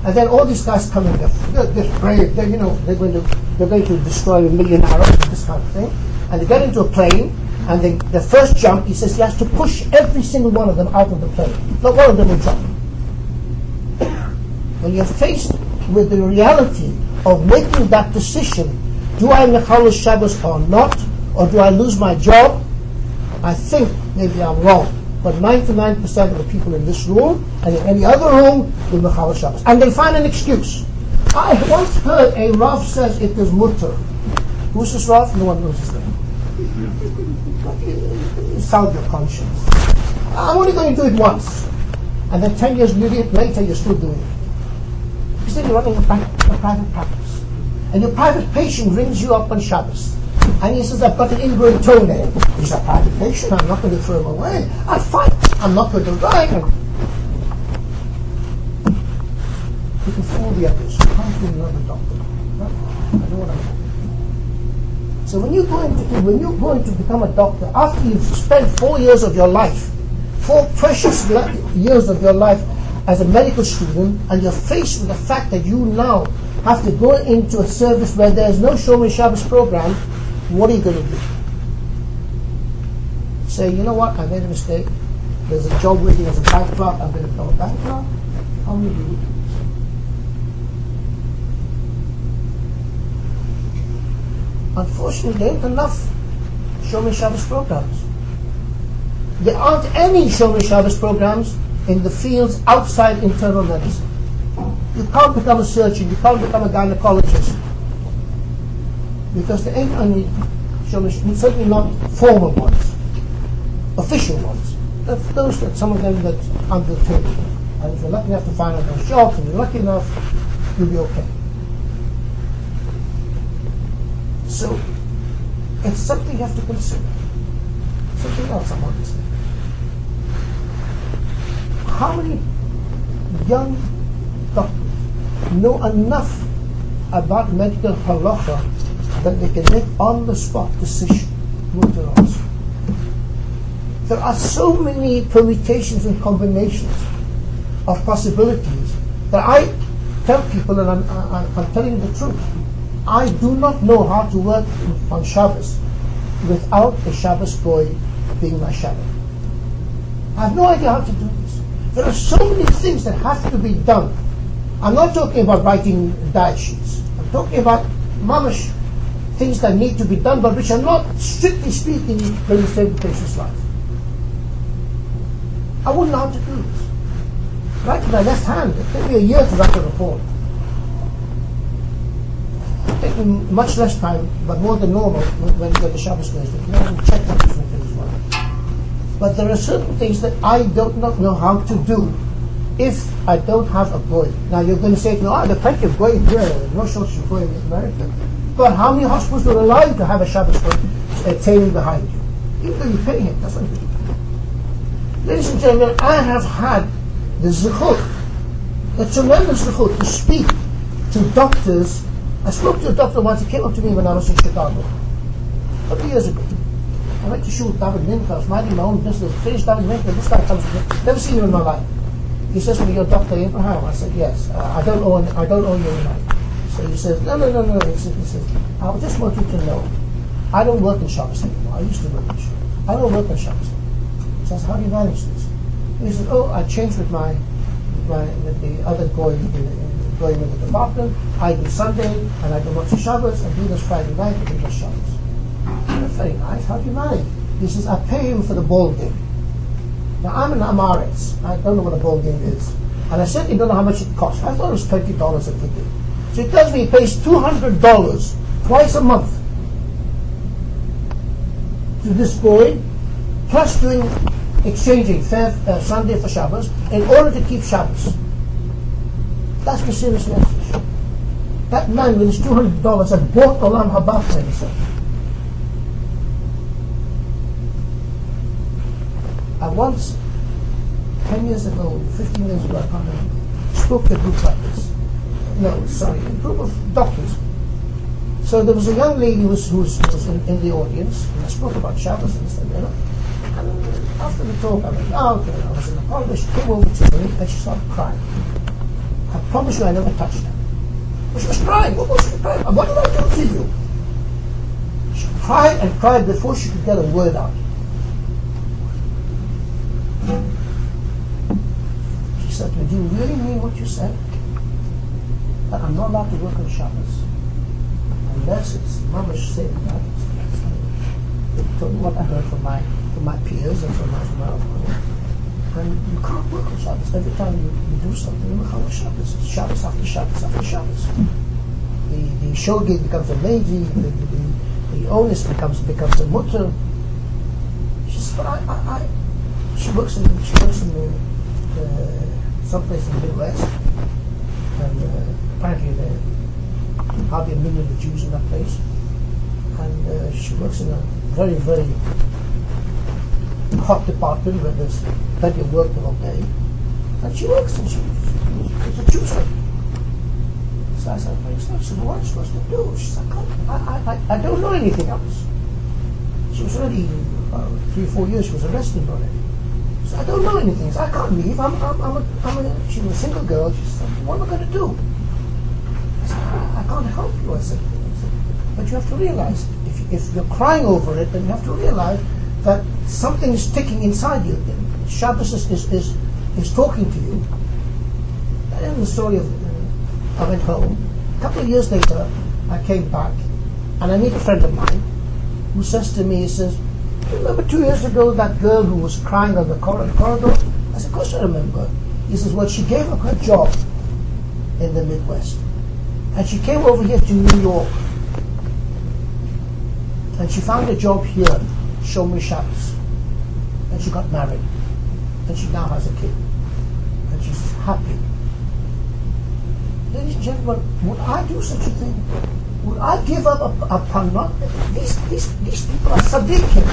And then all these guys come in, they're, they're brave, they're, you know, they're going to, they're going to destroy a million arrows, this kind of thing. And they get into a plane, and the, the first jump, he says he has to push every single one of them out of the plane. Not one of them will jump. when you're faced with the reality of making that decision, do I Mechal Shabbos or not, or do I lose my job? I think maybe I'm wrong, but 99% of the people in this room and in any other room will Mechal Shabbos. And they find an excuse. I once heard a Rav says it is mutter. Who's this Rav? No one knows his name solve your conscience. I'm only going to do it once. And then 10 years later, you're still doing it. You said you're running a, a private practice. And your private patient rings you up on Shabbos. And he says, I've got an ingrown toenail. He's a private patient. I'm not going to throw him away. I'll fight. I'm not going to die. You can fool the others. You can't another doctor. I know what I'm doing. So when you're going to when you're going to become a doctor, after you've spent four years of your life, four precious years of your life as a medical student, and you're faced with the fact that you now have to go into a service where there's no Shomer Shabbos program, what are you going to do? Say, you know what, I made a mistake. There's a job waiting as a bank clerk, I'm going to become a bank clerk. How many do it? Unfortunately, there ain't enough Shomer Shabbos programs. There aren't any Shomer Shabbos programs in the fields outside internal medicine. You can't become a surgeon, you can't become a gynecologist. Because there ain't any certainly not formal ones, official ones. of those that some of them that under the table. And if you're lucky enough to find out those jobs and you're lucky enough, you'll be okay. So it's something you have to consider. Something else I want to say. How many young doctors know enough about medical halacha that they can make on the spot decision. There are so many permutations and combinations of possibilities that I tell people, and I'm, I'm, I'm telling the truth, I do not know how to work on Shabbos without a Shabbos goy being my Shabbos. I have no idea how to do this. There are so many things that have to be done. I'm not talking about writing diet sheets. I'm talking about mamash things that need to be done, but which are not, strictly speaking, going to save the patient's life. I wouldn't know how to do this. Right with my left hand, it took me a year to write a report. It took me much less time, but more than normal when, when the Shabbos goes. You check out different things well. But there are certain things that I do not know how to do if I don't have a goy. Now you're going to say, ah, no, there are plenty of boys here. No shortage of boys in America. But how many hospitals will allow you to have a Shabbos uh, training behind you? Even though you pay him, that's what you. Ladies and gentlemen, I have had the zechut, a tremendous zechut, to speak to doctors. I spoke to a doctor once, he came up to me when I was in Chicago, a couple years ago. I went to shoot David Minka, I was minding my own business, finished David Minka, this guy comes to me, never seen him in my life. He says to me, you're Dr. Abraham. I said, yes, uh, I don't owe, I don't owe you any money. So he says, no, no, no, no. He says, he says, I just want you to know, I don't work in Shabbos anymore. I used to work in Shabbos. I don't work in Shabbos anymore. So I how do you manage this? He said, oh, I changed with my, my with the other going in, going in the department. I do Sunday, and I do Motzei Shabbos, and he does Friday night, and he does Shabbos. That's very nice. How do you manage? He says, I pay him for the ball game. Now, I'm an Amaretz. I don't know what a ball game is. And I certainly don't know how much it costs. I thought it was $20 a ticket. So he tells me he pays $200 twice a month to this boy, plus doing exchanging fair, uh, Sunday for Shabbos in order to keep Shabbos. That's the serious message. That man with his $200 had bought Olam Haba for himself. I once, 10 years ago, 15 years ago, I can't remember, spoke to a group like this. No, sorry, a group of doctors. So there was a young lady who was, who was, was in, in, the audience, and I spoke about Shabbos and stuff, you know. And after the talk, I went oh, out, and I was in the corridor, she came over to me, and she started crying. I promise you I never touched her. But she was crying. What was she crying? What did I do to you? She cried and cried before she could get a word out. She said do you really mean what you said? That I'm not allowed to work on Shabbos? Unless it's mamash said that. From what I heard from my from my peers and from my from my and you can't work on Shabbos. Every time you, you do something, you work on Shabbos. It's Shabbos after Shabbos after Shabbos. The the shogeg becomes a lady. The, the, the onus becomes becomes a mutter. She says, but I, I, I she works in she works in the, uh, someplace in the Midwest, and uh, apparently there hardly a million of Jews in that place, and uh, she works in a very very hot department where there's plenty of work the whole day, and she works and she, she's a Jewish So I said, well, so am I supposed to do? She said, I, I, I, don't know anything else. She was already, uh, three or four years, she was arrested already. So I don't know anything. So I can't leave. I'm, I'm, I'm, a, I'm a, she was a single girl. She said, what am I going to do? Can't help you. I said, but you have to realize, if, if you're crying over it, then you have to realize that something is ticking inside you. Shabbos is, is, is, is talking to you. And the story of, uh, I went home. A couple of years later, I came back, and I meet a friend of mine who says to me, he says, remember two years ago that girl who was crying on the corridor? I said, of course I remember. He says, well, she gave up her job in the Midwest. And she came over here to New York. And she found a job here, Shomer Shabbos. And she got married. and she now has a kid, and she's happy. Ladies and gentlemen, would I do such a thing? Would I give up a, a panot? These, these, these people are sadiqim.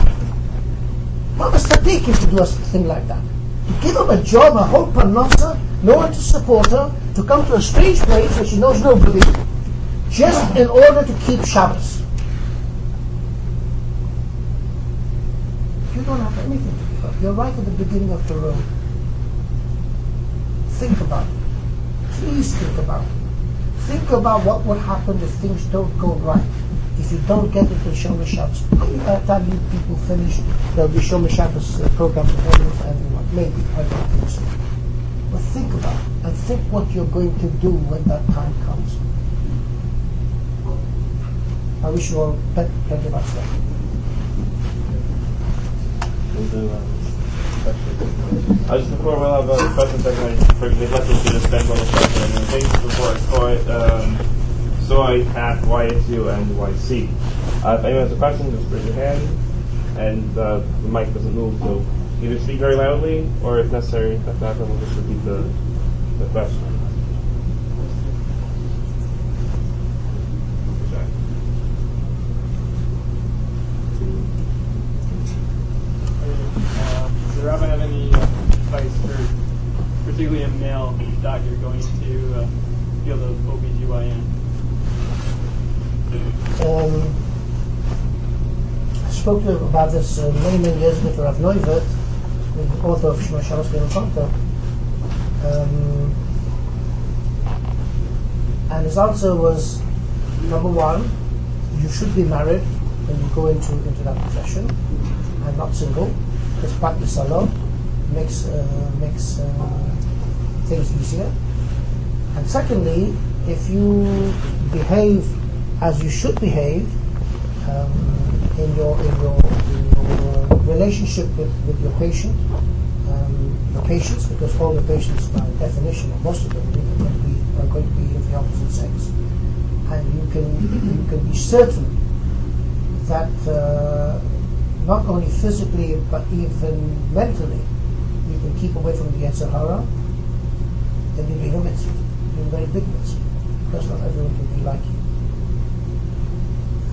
Not a sadiqim to do a thing like that. To give up a job, a whole panosa, no one to support her, to come to a strange place where she knows nobody, just in order to keep Shabbos. You don't have anything to give up. You're right at the beginning of the road. Think about it. Please think about it. Think about what will happen if things don't go right. If you don't get into Shomer Shabbos. By the time you people finish, there'll be Shomer Shabbos uh, program for everyone. Maybe. I don't think so. But think about it and think what you're going to do when that time comes. I wish you all plenty of luck. We'll do, um, questions. I just before we'll have a question segment for neglected to just spend on the question and things before it's called um soy, cat, YSU and YC. Uh, if anyone has a question, just raise your hand and uh, the mic doesn't move, so either speak very loudly or if necessary, if not, then we'll just repeat the, the question. Uh, Does the rabbi have any uh, advice for particularly a male doctor going into uh, field of OBGYN? Um, I spoke to about this uh, many, many years ago to Rav Neuwirth, the author of Shema. Um, and his answer was, number one, you should be married when you go into, into that profession, and not single, because Pat Salah makes, uh, makes uh, things easier. And secondly, if you behave as you should behave um, in your in your in your relationship with, with your patient, um, the patients, because all the patients by definition, or most of them, to be, are going to be of the opposite sex, and you can you can be certain that uh, not only physically but even mentally you can keep away from the Yetzer Hara, then you're doing a mitzvah, you're doing a very big mitzvah, because not everyone can be like you.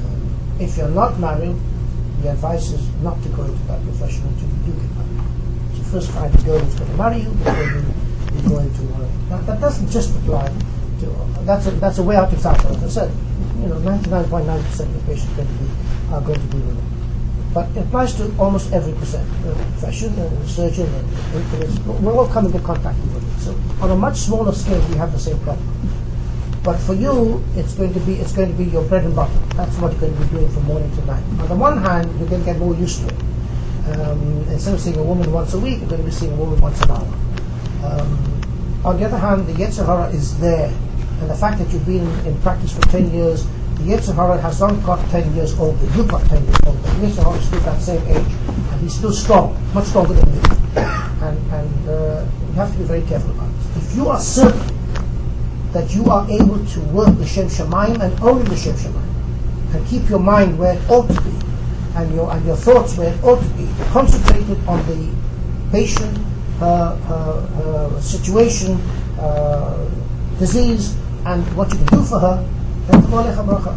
Um, if you're not married, the advice is not to go into that profession until you do get married. So first find a girl who's going to marry you before you, you go into uh, that, that doesn't just apply to that's a, that's a way out example. As I said, you know, 99.9% of the patients going to be, are going to be women. But it applies to almost every percent. Uh, profession, uh, surgeon, and internist, we all come into contact with it. So on a much smaller scale, we have the same problem. But for you, it's going to be it's going to be your bread and butter. That's what you're going to be doing from morning to night. On the one hand, you're going to get more used to it. Um, instead of seeing a woman once a week, you're going to be seeing a woman once an hour. Um, on the other hand, the Yetzer Hara is there, and the fact that you've been in practice for 10 years, the Yetzer Hara has not got 10 years older. You've got 10 years older. The Yetzer Hara is still that same age, and he's still strong, much stronger than you. And, and uh, you have to be very careful about it. If you are certain that you are able to work the Shem Shemaim and only the Shem Shemaim, and keep your mind where it ought to be, and your and your thoughts where it ought to be, concentrated on the patient, her, her, her situation, uh, disease, and what you can do for her, then Tavor Lecha Bracha.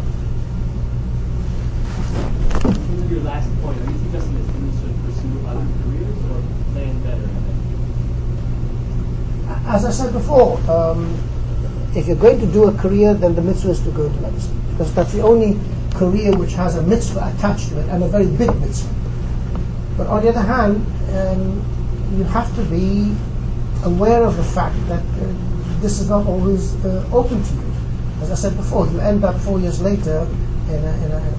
Your last point, are you suggesting that students should pursue other careers or plan better? As I said before, um, if you're going to do a career, then the mitzvah is to go to medicine. Because that's the only career which has a mitzvah attached to it, and a very big mitzvah. But on the other hand, um, you have to be aware of the fact that uh, this is not always uh, open to you. As I said before, you end up four years later in a, in a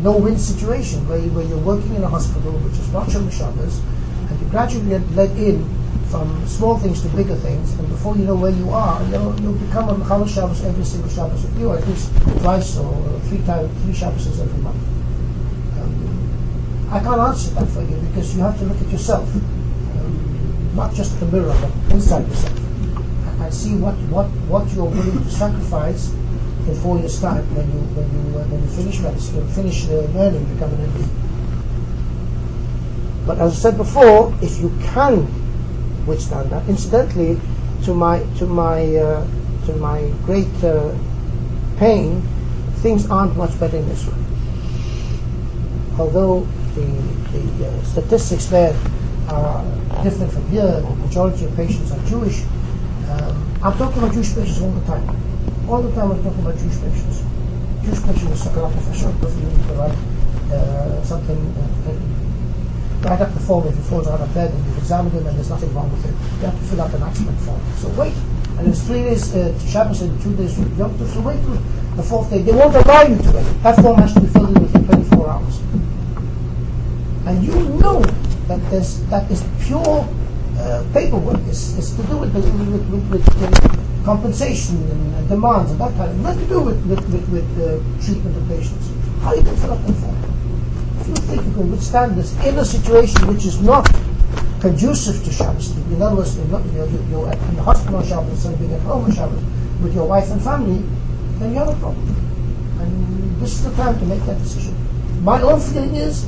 no-win situation where, you, where you're working in a hospital which is not Shomer Shabbos, and you gradually get led in from small things to bigger things, and before you know where you are, you'll, you'll become a Chalash Shabbos every single Shabbos of you, at least twice or three times, three Shabbos every month. Um, I can't answer that for you because you have to look at yourself, um, not just the mirror, but inside yourself, and, see what, what, what you're willing to sacrifice before years' time when you when you uh, when you finish medicine, finish uh, learning, become an MD. But as I said before, if you can withstand that, incidentally, to my to my uh, to my great uh, pain, things aren't much better in Israel. Although the, the uh, statistics there are different from here, the majority of patients are Jewish. Um, I'm talking about Jewish patients all the time. All the time I'm talking about Jewish patients. Jewish patients are a professional you need to write something, uh, up the form if he falls out of bed and you've examined him and there's nothing wrong with him. You have to fill out an accident form. So wait. And it's three days uh, Shabbos and two days Yom Tov. So wait till the fourth day. They won't allow you to wait. That form has to be filled in within 24 hours. And you know that there's, that is pure uh, paperwork. It's, it's to do with, with, with, with, compensation and, and demands and that kind of nothing to do with, with, with, with uh, treatment of patients. How are you going to fill up that form? If you think you can withstand this in a situation which is not conducive to Shabbos in other words, you're, not, you're, you're in the hospital on Shabbos instead being at home on Shabbos with your wife and family, then you have a problem. And this is the time to make that decision. My own feeling is,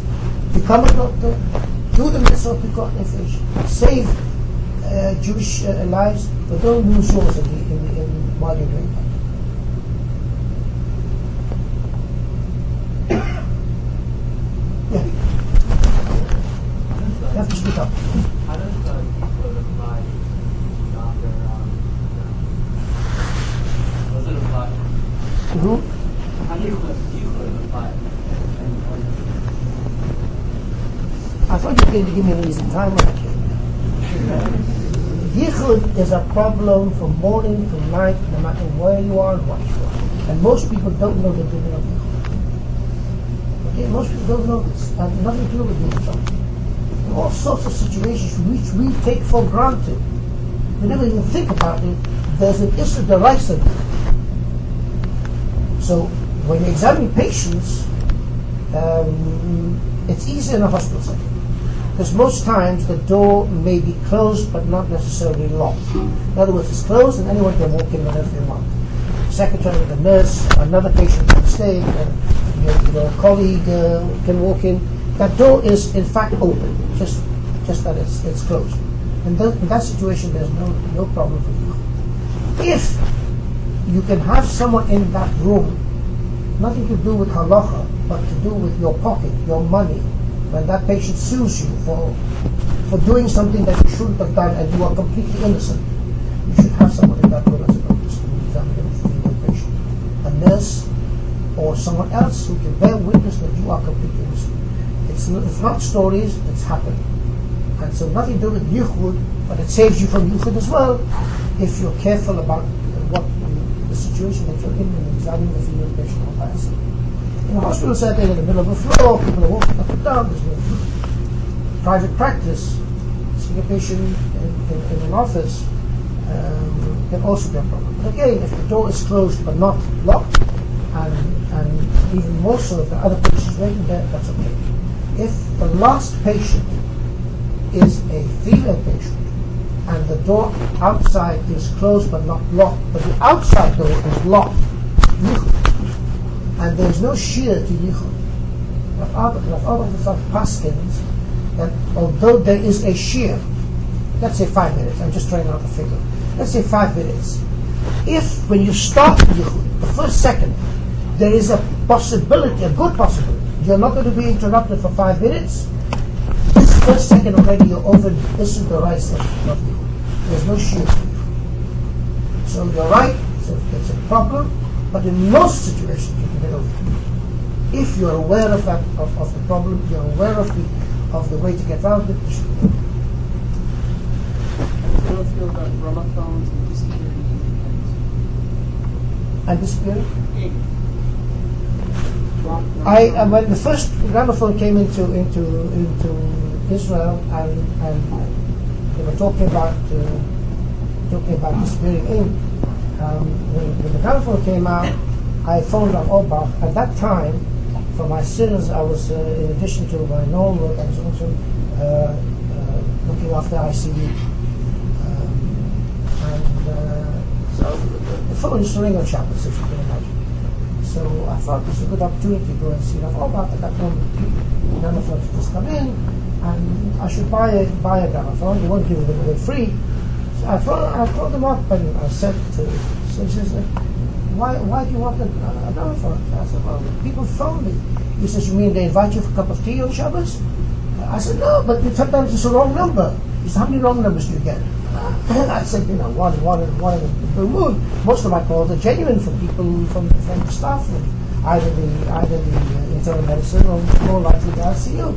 become a doctor, do the mitzvah of Nefesh, save uh, Jewish uh, lives, but don't lose yours in the, in the, in, while you're doing that. Yeah. You have to speak up. How does the Yichud apply to doctor, um, does it apply? Mhm. How do you put Yichud apply? I thought you were going to give me an easy time when I came here. Yichud is a problem from morning to night, no matter where you are and what you are. And most people don't know the meaning of Yichud. Okay, most people don't know this. And nothing to do with Yichud. All sorts of situations which we take for granted, we never even think about it, there's an issue that it. So when you examine patients, um, it's easier in a hospital setting. Because most times the door may be closed but not necessarily locked. In other words, it's closed and anyone can walk in whenever they want. Secretary, the nurse, another patient can stay, and your, your colleague uh, can walk in. That door is in fact open, just just that it's, it's closed. In, tho- in that situation, there's no, no problem for you. If you can have someone in that room nothing to do with halacha, but to do with your pocket, your money. When that patient sues you for for doing something that you shouldn't have done and you are completely innocent, you should have someone in that room as a doctor to examine patient. A nurse or someone else who can bear witness that you are completely. It's, it's not stories, it's happened. And so nothing to do with yichud, but it saves you from yichud as well if you're careful about what the situation that you're in and examining the female patient on biopsy. In a hospital setting, in the middle of a floor, people are walking up and down, there's no private practice, seeing a patient in, in, in an office um, can also be a problem. But again, if the door is closed but not locked, and, and even more so if the other patients waiting there, that's okay. If the last patient is a female patient, and the door outside is closed but not locked, but the outside door is locked, and there is no shiur to yichud. Rav Abba Paskins that although there is a shiur, let's say five minutes, I'm just trying out a figure, let's say five minutes, if when you start yichud, the first second, there is a possibility, a good possibility, you're not going to be interrupted for five minutes, this first second already you're over this is the right side of. There's no yichud. So you're right, it's a, it's a problem, but in most situations you can get over it. If you're aware of that of, of the problem, you're aware of the of the way to get around it, you should do it. I don't feel gramophones and disappearing And disappearing? I uh, when the first gramophone came into into into Israel and and they were talking about uh, talking about disappearing ink. Um, when, when the gramophone came out, I phoned up Auerbach. At that time, for my sins, I was uh, in addition to my normal work, I was also uh, uh, looking after ICU. Um, and uh, so the, phone used to ring on Shabbos, if you can imagine. So I thought this was a good opportunity to go and see Rav Auerbach. At that moment, none of us just come in. and I should buy a, buy a gramophone. He won't give it away free. So I phoned, I called him up and I said to so he says, why, why do you want a, a gramophone? I said, well, people phone me. He says, you mean they invite you for a cup of tea on Shabbos? I said, no, but sometimes it's a wrong number. He said, how many wrong numbers do you get? I said, you know, one, one, one in the moon. Most of my calls are genuine from people from, the staff either the either the uh, internal medicine or more likely the ICU.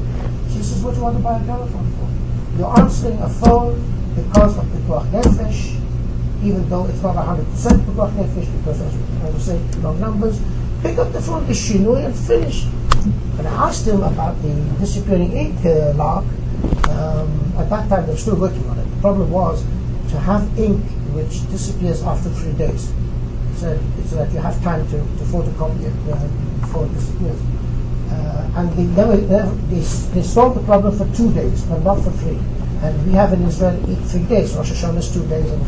She says, what do you want to buy a telephone for? You're answering a phone because of the Pikuach Nefesh, even though it's not 100% Pikuach Nefesh, because as I was saying, long numbers. Pick up the phone, the Shinui, and finish. And I asked him about the disappearing ink uh. Um, at that time, they were still working on it. Problem was to have ink which disappears after three days, so, so that you have time to, to photocopy it uh, before it disappears. Uh, and they never, never they, they solved the problem for two days, but not for three. And we have in Israel three days. Rosh Hashanah is two days, and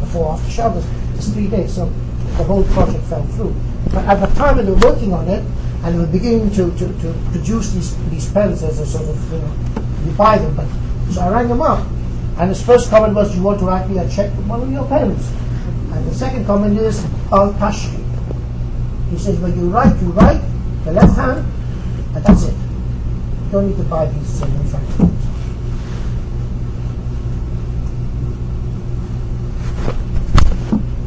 before after Shabbos is three days. So the whole project fell through. But at the time when they were working on it, and we were beginning to, to, to produce these, these pens as a sort of, you know, you buy them. But so I rang them up, and his first comment was, "You want to write me a check with one of your pens?" And the second comment is, "Al Tashki." He says, "When you write, you write the left hand, and that's it. You don't need to buy these uh, pens."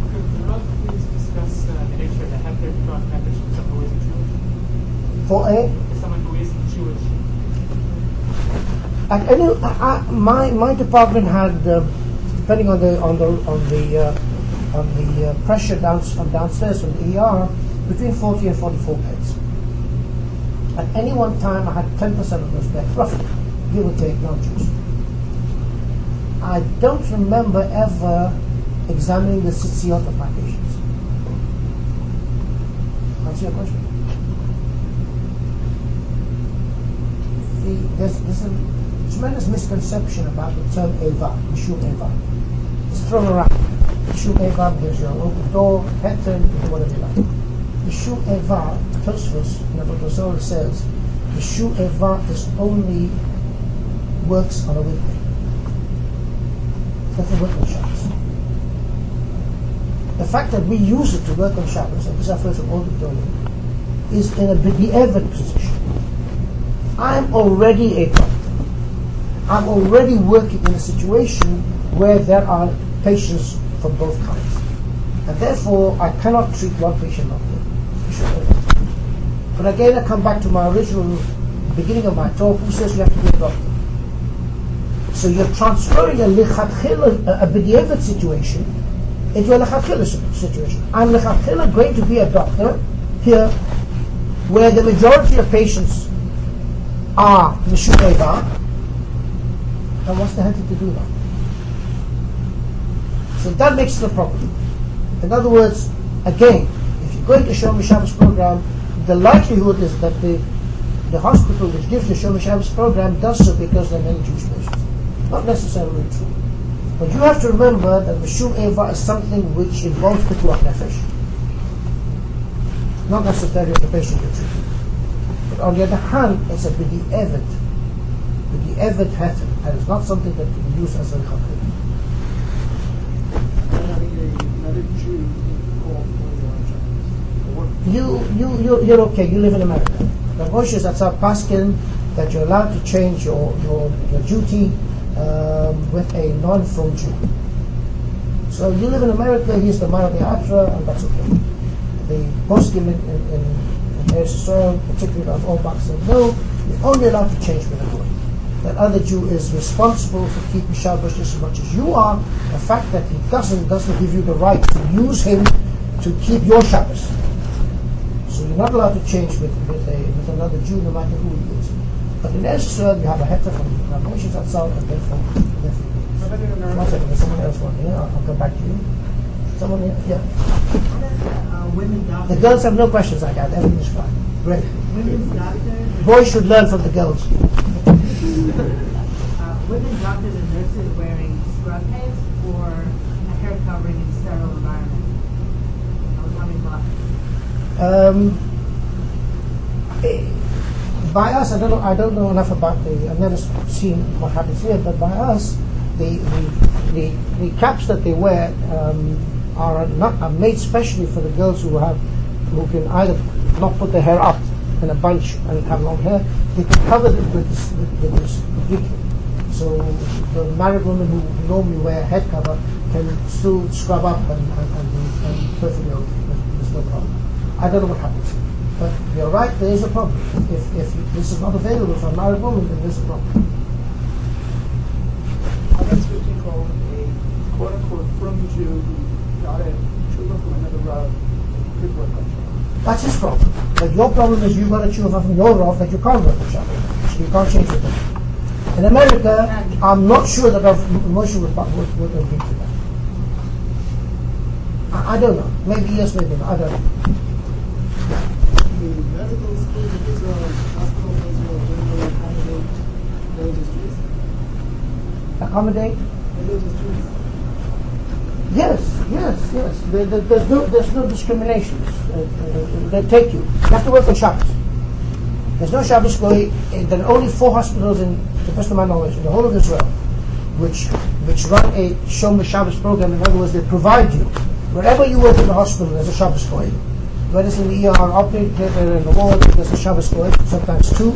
Could Rob please discuss uh, the nature of the Heter Pikuach Nefesh for someone who isn't Jewish? For a For someone who isn't Jewish. Any, I, I, my my department had, uh, depending on the on the on the uh, on the uh, pressure down, from downstairs from the ER, between 40 and 44 beds. At any one time, I had 10% of those beds, roughly, give or take, non-Jews. I don't remember ever examining the tzitziot of my patients. Answer your question. The, there's, there's a tremendous misconception about the term Eva, Mishum Eva. It's thrown around. Mishum Eva, there's your open door, do whatever you like. Mishum Eva, Tosfos, Nebuchadnezzar says, Mishum Eva is only works on a weekday. That's doesn't work on Shabbos. The fact that we use it to work on Shabbos, and this I've heard from Old Victoria, is in a be'evid position. I'm already a. I'm already working in a situation where there are patients from both kinds. And therefore, I cannot treat one patient not the. But again, I come back to my original beginning of my talk. Who says you have to be a doctor? So you're transferring a lichatchila, a, situation, into a lichatchila situation. I'm lichatchila going to be a doctor here, where the majority of patients are Mishum And what's the head to do that? So that makes it a problem. In other words, again, if you're going to Shomer Shabbos program, the likelihood is that the, the hospital which gives the Shomer Shabbos program does so because there are many Jewish patients. Not necessarily true. But you have to remember that Mishum Eva is something which involves people Pikuach Nefesh. Not necessarily the patient you're treating. But on the other hand, it's a bidi evet, bidi evet heter, and it's not something that can be used as a chakri. another Jew You, you, you, you're okay. You live in America. The Moshe Zatzal Paskin that you're allowed to change your, your, your duty um, with a non-frum Jew. So you live in America, he's the Mara Atra, and that's okay. The poskim in, in, in, Yisrael, particularly of all said, no, you're only allowed to change with a. That other Jew is responsible for keeping Shabbos just as much as you are. The fact that he doesn't doesn't give you the right to use him to keep your Shabbos. So you're not allowed to change with, with, a, with another Jew, no matter who he is. But in Eretz you have a heter from Rabbi Moshe Zatzal, and then from, then from But in America, one second, there's someone else one here. I'll, I'll come back to you. Someone here, yeah. The girls have no questions like that. Everything is fine. Great. Boys should learn from the girls. Uh, women doctors and nurses wearing scrub heads or a hair covering in sterile environment. I was wondering why. Um, eh, by us, I don't know. I don't know enough about the. I've never seen what happens here, but by us, the the the, the caps that they wear um, are not are made specially for the girls who have who can either not put their hair up in a bunch and have long hair. They can cover it with this, with, this completely. So the married women who normally wear a head cover can still scrub up and, and, and, and perfectly okay. There's no problem. I don't know what happens. But you're right, there is a problem. If, if this is not available for a married woman, then there's a problem. That's what you call a quote unquote frum Jew who got a tshuva from another Rav, could work on. That's his problem. But your problem is you've got to chew from your off that you can't work with. So you can't change it. In America, I'm not sure that Rav Moshe would, would, would agree to that. I, I don't know. Maybe yes, maybe no. I don't know. The medical schools of Israel, hospitals of Israel, generally accommodate religious Accommodate? Religious Jews. Yes, yes, yes. There, there, there's, no, there's no discrimination. Uh, uh, they take you. You have to work on Shabbos. There's no Shabbos going. There are only four hospitals, in, to the best of my knowledge, in the whole of Israel, which which run a Shomer Shabbos program. In other words, they provide you wherever you work in the hospital. There's a Shabbos going. Whether it's in the ER, operating theater, in the ward, there's a Shabbos going. Sometimes two,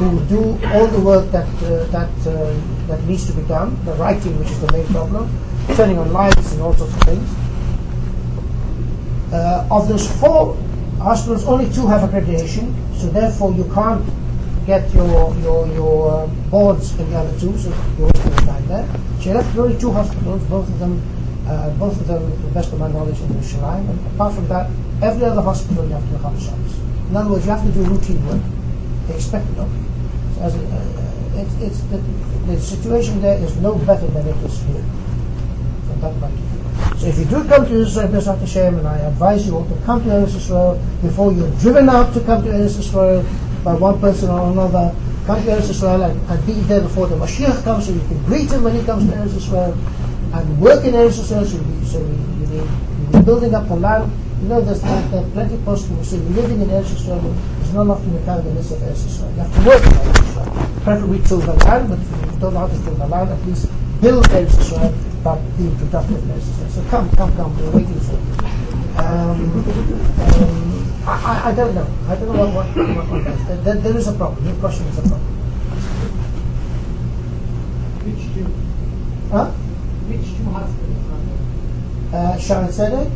who do all the work that uh, that uh, that needs to be done. The writing, which is the main problem, turning on lights and all sorts of things. Uh, of those four hospitals, only two have accreditation, so therefore you can't get your your your uh, boards in the other two, so wasting your time there. So you're left only two hospitals, both of them, uh, both of them, to the best of my knowledge, in Yerushalayim. And apart from that, every other hospital you have to Chama Shabbos. In other words, you have to do routine work. They expect it of you. So as a, uh, it's, it's the, the situation there is no better than it is here. That. So if you do come to Israel, Bezrat Hashem, and I advise you all to come to Eretz Israel before you're driven out to come to Eretz Israel by one person or another. Come to Eretz Israel and, and be there before the Mashiach comes, so you can greet him when he comes to Eretz Israel, and work in Eretz Israel. So, you, so you, you, you need building up the land. You know, there's there, there are plenty of posts who say living in Eretz Israel is not enough to become the list of Eretz Israel. You have to work in Eretz Israel. Preferably till the land, but if you don't know how to till the land, at least build Eretz Israel but being productive in Eretz Israel. So come, come, come, we're waiting for you. Um, um, I, I- don't know. I don't know what, what, what, else. There, there, is a problem. Your question is a problem. Which two? Huh? Which two hospitals are there? Uh, Shaare Tzedek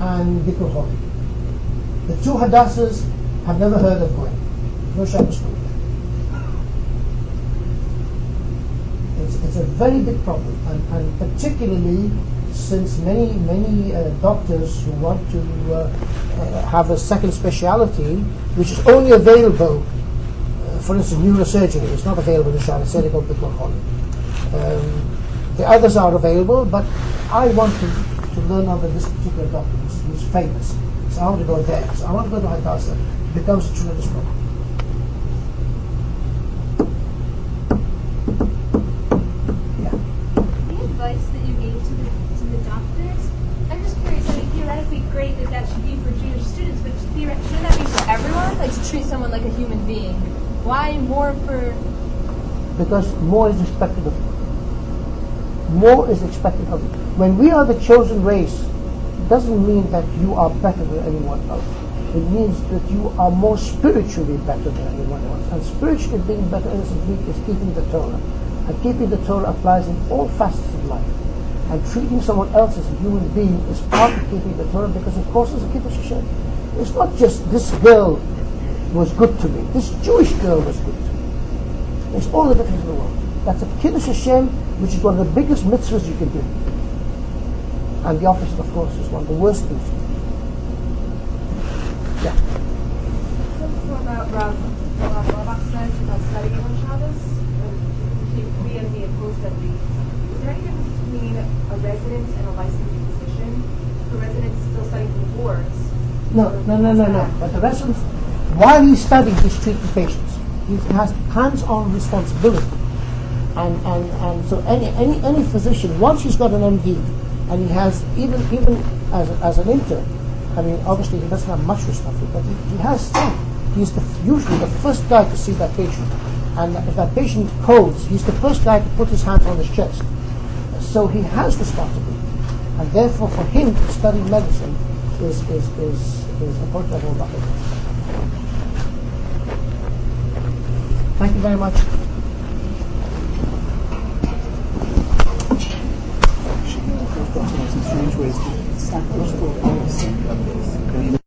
and Holi. The two Hadassahs have never heard of going. No Shabbos school. It's, it's a very big problem, and, and particularly since many many uh, doctors who want to uh, uh, have a second speciality, which is only available, uh, for instance, neurosurgery is not available in Tzedek or Bikur Holi. Um, the others are available, but I want to, to learn under this particular doctor who's, who's famous. So I want to go there. So I want to go to Hadassah. It becomes a tremendous problem. Yeah. The advice that you gave to the, to the doctors, I'm just curious. I mean, that that should be for Jewish students, but shouldn't that be for everyone? Like to treat someone like a human being. Why more for? Because more is expected of you. More is expected of you. When we are the chosen race, it doesn't mean that you are better than anyone else. It means that you are more spiritually better than anyone else. And spiritually being better week is keeping the Torah. And keeping the Torah applies in all facets of life. And treating someone else as a human being is part of keeping the Torah because, of course, it's a Kiddush Hashem. It's not just this girl was good to me. This Jewish girl was good to me. Makes all the difference in the world. That's a Kiddush Hashem, which is one of the biggest mitzvahs you can do. And the opposite, of course, is one of the worst things. Yeah. What about Rav, Rav Auerbach said about studying on Shabbos? And he opposed at least. Is a resident and a licensed physician? The resident is still studying for boards. No, no, no, no, no. But the resident, while he's studying, he's treating patients. He has hands-on responsibility. And, and, and so any, any, any physician, once he's got an MD, and he has, even, even as, as an intern, I mean, obviously he doesn't have much responsibility, but he, he has some. he's the, usually the first guy to see that patient. And if that patient codes, he's the first guy to put his hands on his chest. So he has responsibility. And therefore, for him to study medicine is, is, is, is up. Thank you very much. Strange ways